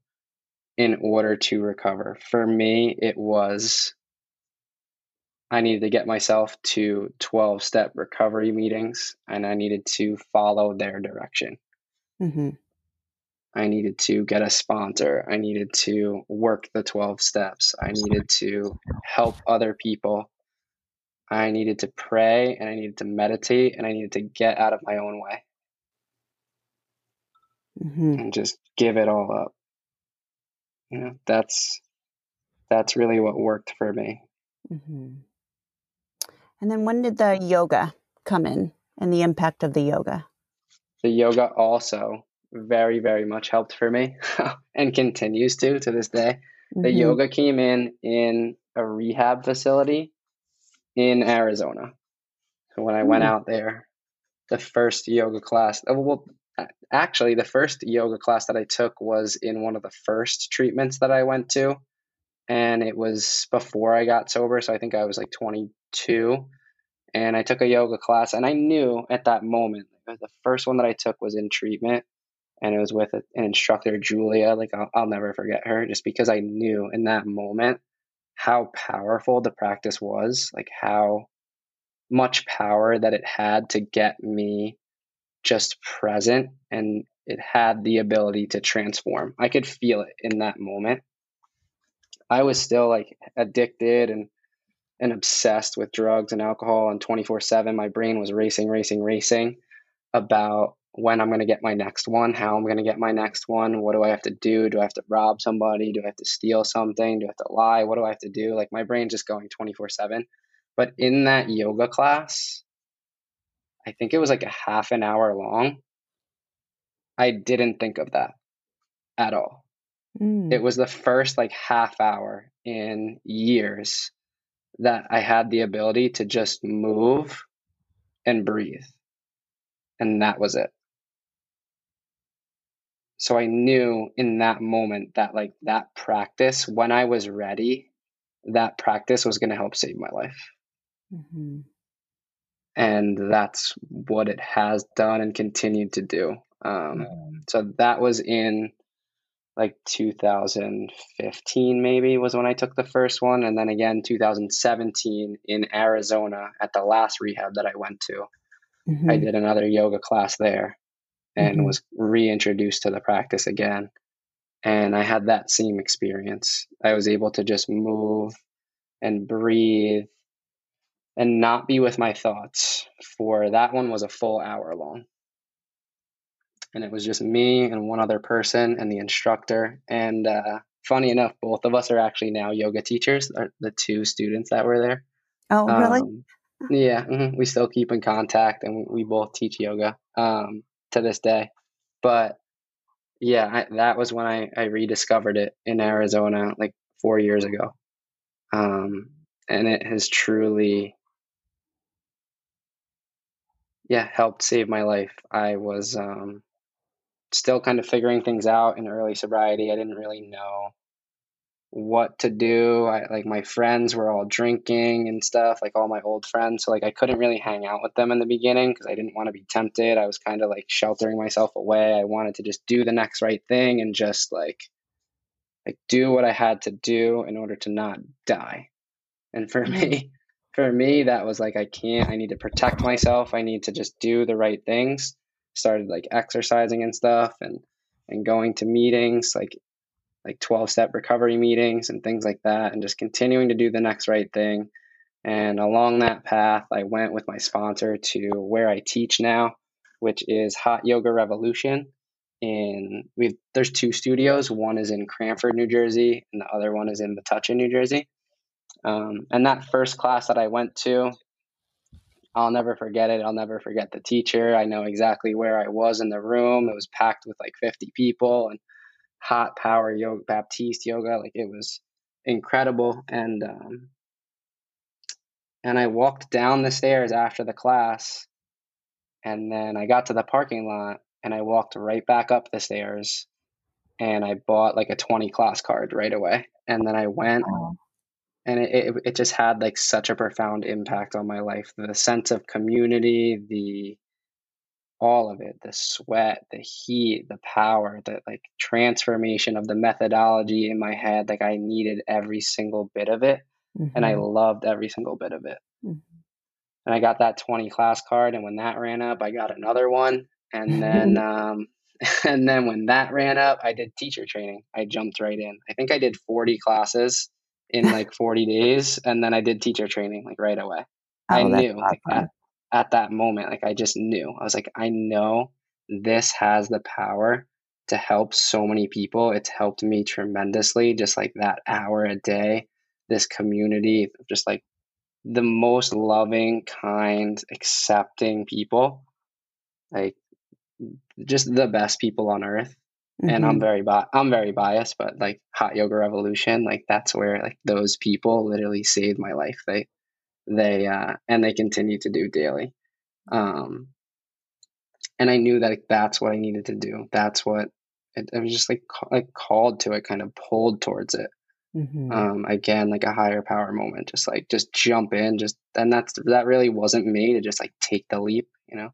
Speaker 2: in order to recover. For me, it was I needed to get myself to 12 step recovery meetings and I needed to follow their direction.
Speaker 1: Mhm.
Speaker 2: I needed to get a sponsor. I needed to work the 12 steps. I needed to help other people. I needed to pray and I needed to meditate and I needed to get out of my own way
Speaker 1: Mhm.
Speaker 2: and just give it all up. You know, that's that's really what worked for me.
Speaker 1: Mhm. And then when did the yoga come in and the impact of the yoga?
Speaker 2: The yoga also very very much helped for me and continues to to this day. The
Speaker 1: Mhm.
Speaker 2: yoga came in in a rehab facility in Arizona. So when I went
Speaker 1: Mm.
Speaker 2: out there, the first yoga class, oh, well, actually, the first yoga class that I took was in one of the first treatments that I went to. And it was before I got sober. So I think I was like 22. And I took a yoga class. And I knew at that moment, the first one that I took was in treatment. And it was with an instructor, Julia. Like, I'll, I'll never forget her just because I knew in that moment how powerful the practice was, like, how much power that it had to get me just present and it had the ability to transform. I could feel it in that moment. I was still like addicted and and obsessed with drugs and alcohol and 24/7 my brain was racing racing racing about when I'm going to get my next one, how I'm going to get my next one, what do I have to do? Do I have to rob somebody? Do I have to steal something? Do I have to lie? What do I have to do? Like my brain's just going 24/7. But in that yoga class, I think it was like a half an hour long. I didn't think of that at all.
Speaker 1: Mm.
Speaker 2: It was the first like half hour in years that I had the ability to just move and breathe. And that was it. So I knew in that moment that like that practice, when I was ready, that practice was going to help save my life.
Speaker 1: Mhm.
Speaker 2: And that's what it has done and continued to do. Um, so that was in like 2015 maybe was when I took the first one and then again 2017 in Arizona at the last rehab that I went to mm-hmm. I did another yoga class there and mm-hmm. was reintroduced to the practice again. And I had that same experience. I was able to just move and breathe and not be with my thoughts for that one was a full hour long. And it was just me and one other person and the instructor. And uh, funny enough, both of us are actually now yoga teachers, the two students that were there.
Speaker 1: Oh, really? Um,
Speaker 2: yeah, mm-hmm. we still keep in contact and we both teach yoga um, to this day. But yeah, I, that was when I, I rediscovered it in Arizona like four years ago. Um, and it has truly, yeah, helped save my life. I was um, still kind of figuring things out in early sobriety. I didn't really know what to do. I like my friends were all drinking and stuff, like all my old friends. So like I couldn't really hang out with them in the beginning because I didn't want to be tempted. I was kind of like sheltering myself away. I wanted to just do the next right thing and just like like do what I had to do in order to not die. And for me, mm. for me that was like I can't I need to protect myself. I need to just do the right things. Started like exercising and stuff and and going to meetings like like 12 step recovery meetings and things like that, and just continuing to do the next right thing. And along that path, I went with my sponsor to where I teach now, which is Hot Yoga Revolution. In we there's two studios. One is in Cranford, New Jersey, and the other one is in Metuchen, New Jersey. Um, and that first class that I went to, I'll never forget it. I'll never forget the teacher. I know exactly where I was in the room. It was packed with like 50 people, and hot power yoga, Baptiste yoga. Like it was incredible. And, um, and I walked down the stairs after the class and then I got to the parking lot and I walked right back up the stairs and I bought like a 20 class card right away. And then I went and it, it, it just had like such a profound impact on my life. The sense of community, the, all of it the sweat the heat the power the like transformation of the methodology in my head like i needed every single bit of it mm-hmm. and i mm-hmm. loved every single bit of it mm-hmm. and i got that 20 class card and when that ran up i got another one and then um and then when that ran up i did teacher training i jumped right in i think i did 40 classes in like 40 days and then i did teacher training like right away oh, i knew like that at that moment, like I just knew. I was like, I know this has the power to help so many people. It's helped me tremendously, just like that hour a day, this community, just like the most loving, kind, accepting people. Like just the best people on earth. Mm-hmm. And I'm mm-hmm. very bi- I'm very biased, but like Hot Yoga Revolution, like that's where like those people literally saved my life. They they uh, and they continue to do daily. Um, and I knew that like, that's what I needed to do. That's what it, it was just like like called to it, kind of pulled towards it. Mm-hmm. Um, again, like a higher power moment, just like just jump in, just and that's that really wasn't me to just like take the leap, you know.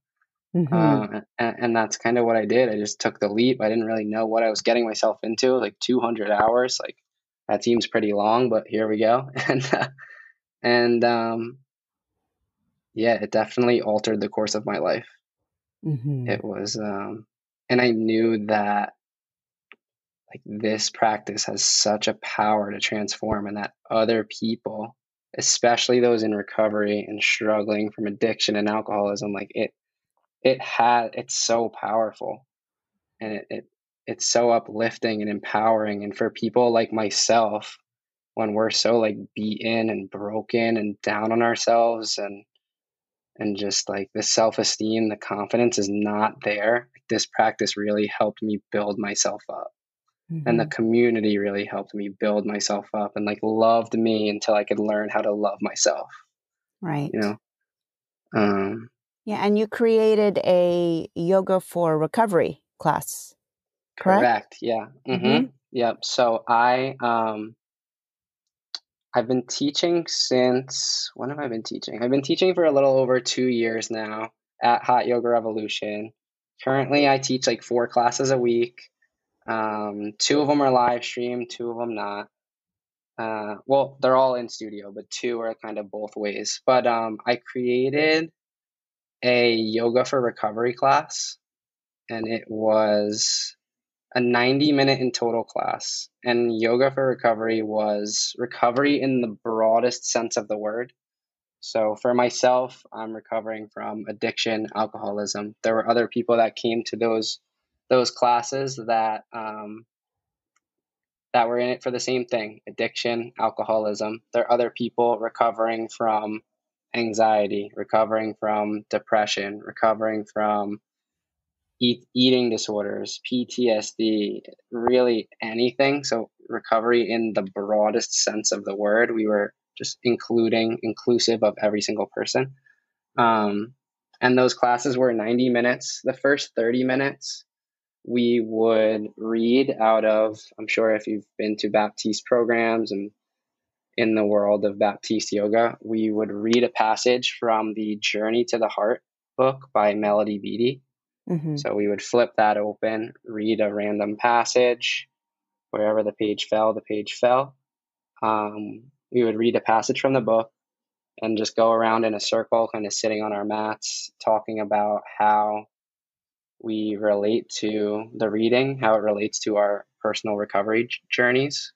Speaker 2: Mm-hmm. Uh, and, and, that's kind of what I did. I just took the leap. I didn't really know what I was getting myself into. Like 200 hours, like that seems pretty long, but here we go. and uh, and um, yeah, it definitely altered the course of my life. Mm-hmm. It was, um, and I knew that like this practice has such a power to transform, and that other people, especially those in recovery and struggling from addiction and alcoholism, like it, it had, it's so powerful, and it, it it's so uplifting and empowering, and for people like myself when we're so like beaten and broken and down on ourselves and and just like the self-esteem the confidence is not there this practice really helped me build myself up mm-hmm. and the mm-hmm. community really helped me build myself up and like loved me until i could learn how to love myself
Speaker 1: right
Speaker 2: you know um
Speaker 1: yeah and you created a yoga for recovery class correct, correct
Speaker 2: yeah mm-hmm. mm-hmm. yep so i um I've been teaching since when have I been teaching? I've been teaching for a little over two years now at Hot Yoga Revolution. Currently, I teach like four classes a week. Um, two of them are live stream, two of them not. Uh, well, they're all in studio, but two are kind of both ways. But um, I created a yoga for recovery class, and it was a 90 minute in total class. And yoga for recovery was recovery in the broadest sense of the word. So for myself, I'm recovering from addiction, alcoholism. There were other people that came to those those classes that um, that were in it for the same thing: addiction, alcoholism. There are other people recovering from anxiety, recovering from depression, recovering from eat, eating disorders, PTSD, really anything. So recovery in the broadest sense of the word. We were just including, inclusive of every single person. Um, and those classes were 90 minutes. The first 30 minutes, we would read out of, I'm sure if you've been to Baptiste programs and in the world of Baptiste yoga, we would read a passage from the Journey to the Heart book by Melody Beattie. Mm-hmm. So we would flip that open, read a random passage. Wherever the page fell, the page fell. Um, we would read a passage from the book and just go around in a circle, kind of sitting on our mats, talking about how we relate to the reading, how it relates to our personal recovery journeys.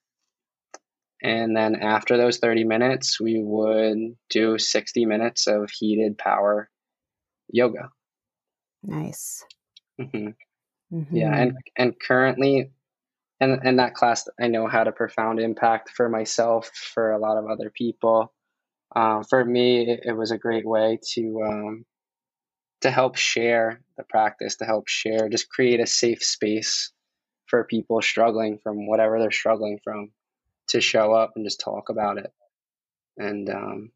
Speaker 2: And then after those 30 minutes, we would do 60 minutes of heated power yoga.
Speaker 1: Nice.
Speaker 2: Mm-hmm. Mm-hmm. Yeah, and and currently, and and that class, I know had a profound impact for myself, for a lot of other people. Uh, for me, it, it, was a great way to um, to help share the practice, to help share, just create a safe space for people struggling from whatever they're struggling from, to show up and just talk about it. And um,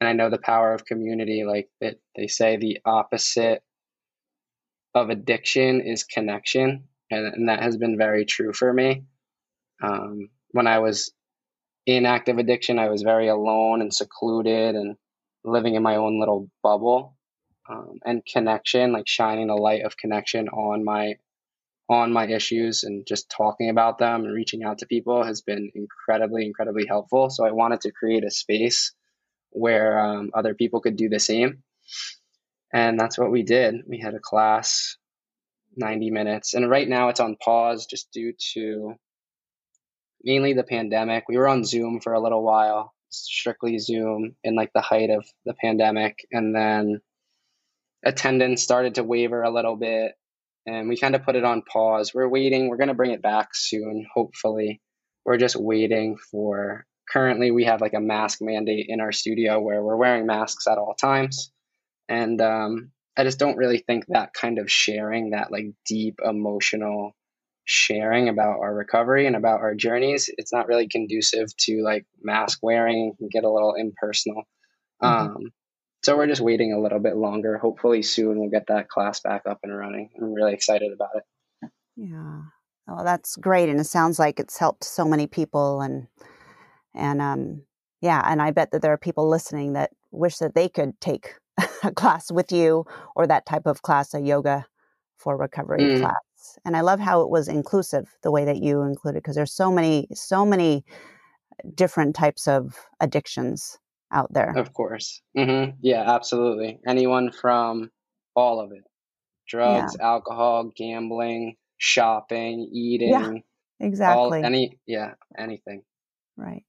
Speaker 2: and I know the power of community. Like that, they say the opposite of addiction is connection, and, and that has been very true for me. Um, when I was in active addiction, I was very alone and secluded and living in my own little bubble. Um, and connection, like shining a light of connection on my on my issues and just talking about them and reaching out to people has been incredibly, incredibly helpful. So I wanted to create a space where um, other people could do the same. And that's what we did. We had a class, 90 minutes. And right now it's on pause just due to mainly the pandemic. We were on Zoom for a little while, strictly Zoom in like the height of the pandemic. And then attendance started to waver a little bit and we kind of put it on pause. We're waiting. We're going to bring it back soon, hopefully. We're just waiting for. Currently, we have like a mask mandate in our studio where we're wearing masks at all times. And um, I just don't really think that kind of sharing, that like deep emotional sharing about our recovery and about our journeys, it's not really conducive to like mask wearing and get a little impersonal. Mm-hmm. Um, so we're just waiting a little bit longer. Hopefully soon we'll get that class back up and running. I'm really excited about it.
Speaker 1: Yeah. Oh, that's great. And it sounds like it's helped so many people and and um yeah, and I bet that there are people listening that wish that they could take a class with you or that type of class, a yoga for recovery mm. class. And I love how it was inclusive the way that you included because there's so many so many different types of addictions out there.
Speaker 2: Of course. Mm-hmm. Yeah, absolutely. Anyone from all of it drugs, yeah. alcohol, gambling, shopping, eating.
Speaker 1: Yeah, exactly.
Speaker 2: All, any, yeah, anything.
Speaker 1: Right.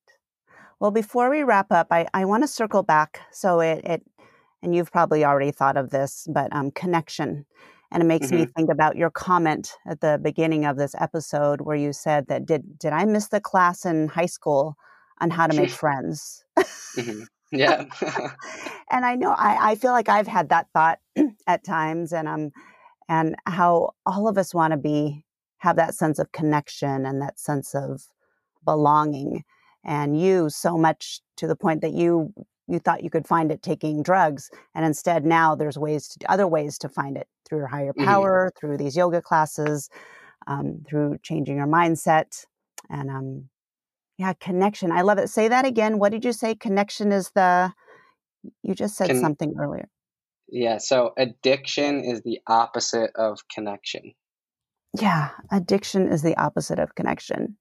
Speaker 1: Well, before we wrap up, I, I want to circle back. So it, it, and you've probably already thought of this, but um, connection. And it makes mm-hmm. me think about your comment at the beginning of this episode where you said that did did I miss the class in high school on how to make friends?
Speaker 2: mm-hmm. Yeah.
Speaker 1: and I know I, I feel like I've had that thought at times and um and how all of us want to be have that sense of connection and that sense of belonging and you so much to the point that you you thought you could find it taking drugs and instead now there's ways to other ways to find it through your higher mm-hmm. power mm-hmm. through these yoga classes um, through changing your mindset and um, yeah, connection. I love it. Say that again. What did you say? Connection is the, you just said Con- something earlier.
Speaker 2: Yeah. So addiction is the opposite of connection.
Speaker 1: Yeah. Addiction is the opposite of connection.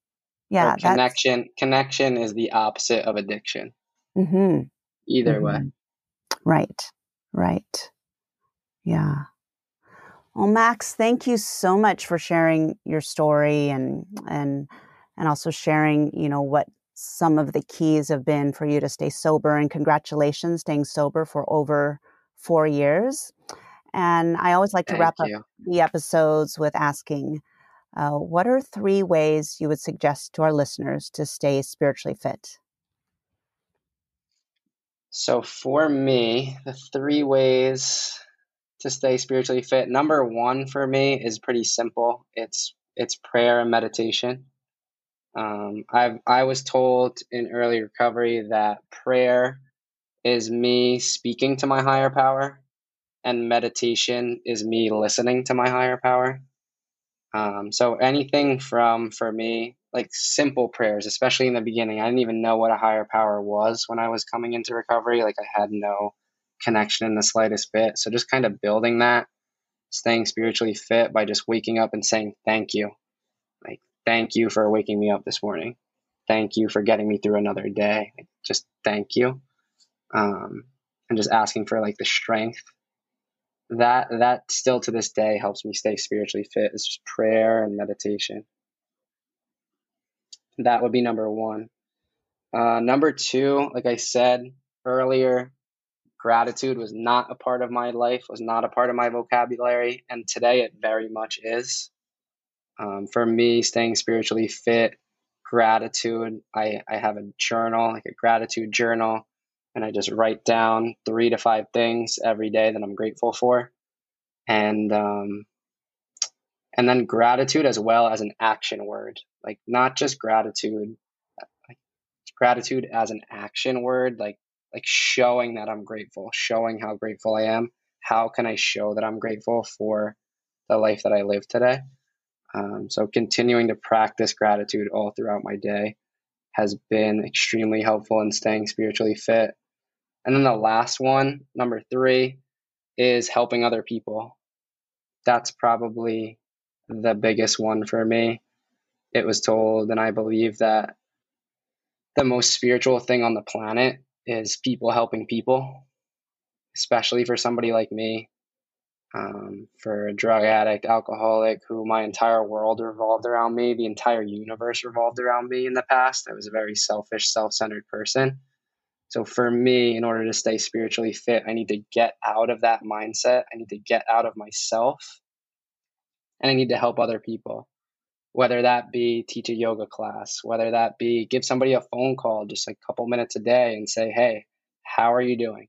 Speaker 1: Yeah.
Speaker 2: connection, connection is the opposite of addiction. Mm-hmm. Either mm-hmm. way.
Speaker 1: Right. Right. Yeah. Well, Max, thank you so much for sharing your story and and and also sharing, you know, what some of the keys have been for you to stay sober and congratulations staying sober for over 4 years. And I always like to
Speaker 2: Thank
Speaker 1: wrap up the episodes with asking uh, what are three ways you would suggest to our listeners to stay spiritually fit?
Speaker 2: So for me, the three ways to stay spiritually fit. Number one for me is pretty simple. It's it's prayer and meditation. Um, I I was told in early recovery that prayer is me speaking to my higher power, and meditation is me listening to my higher power. Um, so anything from for me like simple prayers, especially in the beginning. I didn't even know what a higher power was when I was coming into recovery. Like I had no connection in the slightest bit. So just kind of building that, staying spiritually fit by just waking up and saying thank you. Like, thank you for waking me up this morning. Thank you for getting me through another day. Just thank you. Um, and just asking for like the strength. That that still to this day helps me stay spiritually fit. It's just prayer and meditation. That would be number one. Uh, number two, like I said earlier, gratitude was not a part of my life, was not a part of my vocabulary, and today it very much is. Um, for me, staying spiritually fit, gratitude, I, I have a journal, like a gratitude journal, and I just write down three to five things every day that I'm grateful for. And um, and then gratitude as well as an action word, like not just gratitude, like gratitude as an action word, like like showing that I'm grateful, showing how grateful I am. How can I show that I'm grateful for the life that I live today? Um, so, continuing to practice gratitude all throughout my day has been extremely helpful in staying spiritually fit. And then the last one, number three, is helping other people. That's probably the biggest one for me. It was told, and I believe that the most spiritual thing on the planet is people helping people, especially for somebody like me, um, for a drug addict, alcoholic, who my entire world revolved around me, the entire universe revolved around me in the past. I was a very selfish, self centered person. So for me, in order to stay spiritually fit, I need to get out of that mindset. I need to get out of myself and I need to help other people whether that be teach a yoga class, whether that be give somebody a phone call just a couple minutes a day and say, hey, how are you doing?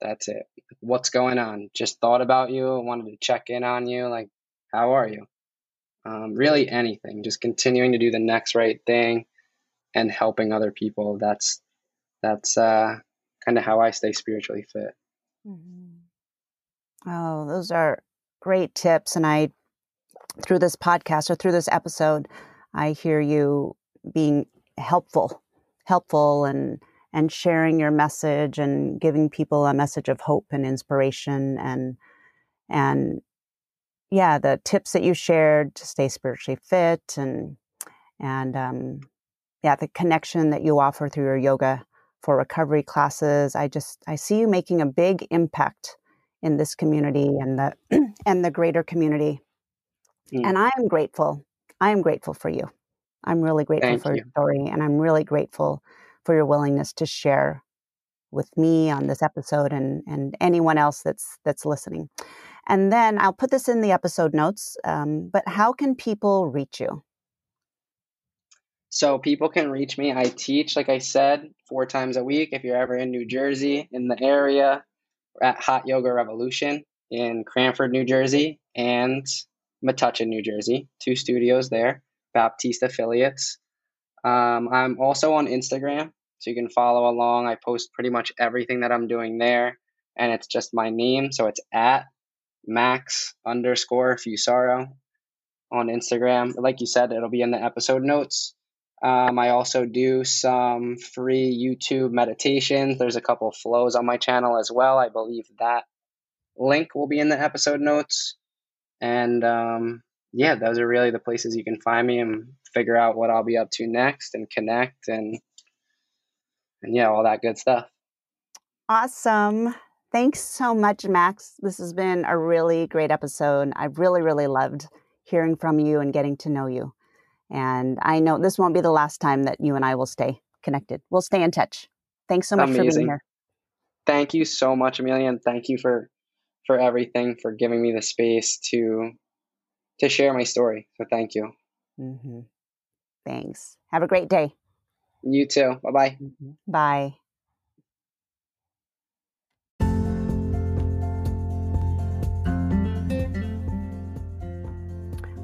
Speaker 2: That's it. What's going on? Just thought about you, wanted to check in on you. Like, how are you? Um, really, anything. Just continuing to do the next right thing and helping other people. That's that's uh, kind of how I stay spiritually fit.
Speaker 1: Mm-hmm. Oh, those are great tips, and I through this podcast or through this episode, I hear you being helpful, helpful and and sharing your message and giving people a message of hope and inspiration and and yeah, the tips that you shared to stay spiritually fit and and um, yeah, the connection that you offer through your yoga for recovery classes. I just I see you making a big impact in this community and the and the greater community. Mm. And I am grateful. I am grateful for you. I'm really grateful
Speaker 2: Thank
Speaker 1: for
Speaker 2: you.
Speaker 1: your story, and I'm really grateful for your willingness to share with me on this episode and and anyone else that's that's listening. And then I'll put this in the episode notes. Um, but how can people reach you?
Speaker 2: So people can reach me. I teach, like I said, four times a week. If you're ever in New Jersey, in the area, at Hot Yoga Revolution in Cranford, New Jersey, and Metuchen, New Jersey. Two studios there, Baptiste affiliates. Um, I'm also on Instagram, so you can follow along. I post pretty much everything that I'm doing there, and it's just my name, so it's at Max underscore Fusaro on Instagram. Like you said, it'll be in the episode notes. Um, I also do some free YouTube meditations. There's a couple flows on my channel as well. I believe that link will be in the episode notes. And um, yeah, those are really the places you can find me and figure out what I'll be up to next and connect and and yeah, all that good stuff.
Speaker 1: Awesome. Thanks so much, Max. This has been a really great episode. I've really, really loved hearing from you and getting to know you. And I know this won't be the last time that you and I will stay connected. We'll stay in touch. Thanks so much Amazing. for being here.
Speaker 2: Thank you so much, Amelia, and thank you for for everything, for giving me the space to to share my story. So thank you.
Speaker 1: Mm-hmm. Thanks. Have a great day.
Speaker 2: You too. Bye-bye.
Speaker 1: Mm-hmm. Bye.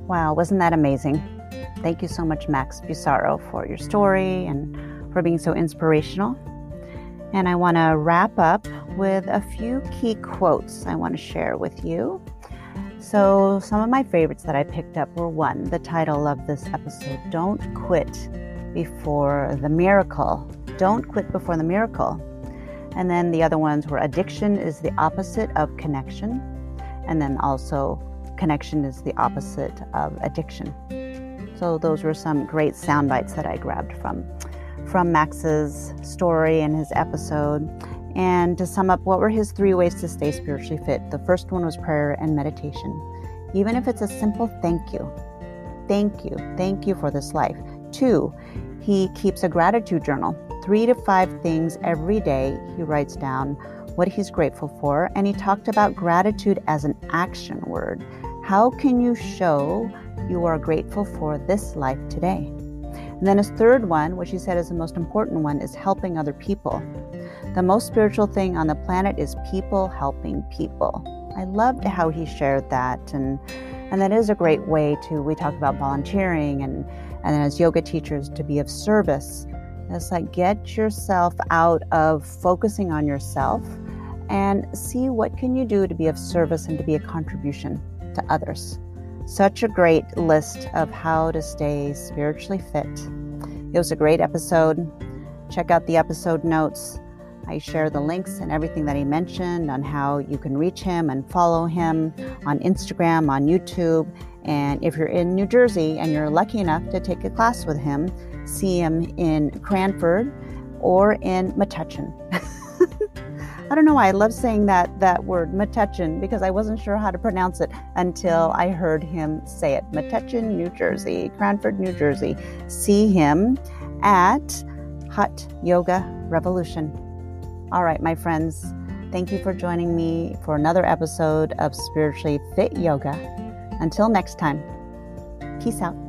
Speaker 1: Wow, wasn't that amazing? Thank you so much, Max Fusaro, for your story and for being so inspirational. And I want to wrap up with a few key quotes I want to share with you. So, some of my favorites that I picked up were one, the title of this episode, Don't Quit Before the Miracle. Don't quit before the miracle. And then the other ones were addiction is the opposite of connection. And then also connection is the opposite of addiction. So those were some great sound bites that I grabbed from from Max's story and his episode. And to sum up, what were his three ways to stay spiritually fit? The first one was prayer and meditation. Even if it's a simple thank you. Thank you. Thank you for this life. Two, he keeps a gratitude journal. Three to five things every day he writes down what he's grateful for. And he talked about gratitude as an action word. How can you show you are grateful for this life today? And then his third one, which he said is the most important one, is helping other people. The most spiritual thing on the planet is people helping people. I loved how he shared that and and that is a great way to we talk about volunteering and and as yoga teachers to be of service. It's like get yourself out of focusing on yourself and see what can you do to be of service and to be a contribution to others. Such a great list of how to stay spiritually fit. It was a great episode. Check out the episode notes. I share the links and everything that he mentioned on how you can reach him and follow him on Instagram, on YouTube. And if you're in New Jersey and you're lucky enough to take a class with him, see him in Cranford or in Metuchen. I don't know why I love saying that that word Metuchen because I wasn't sure how to pronounce it until I heard him say it. Metuchen, New Jersey, Cranford, New Jersey. See him at Hot Yoga Revolution. All right, my friends, thank you for joining me for another episode of Spiritually Fit Yoga. Until next time, peace out.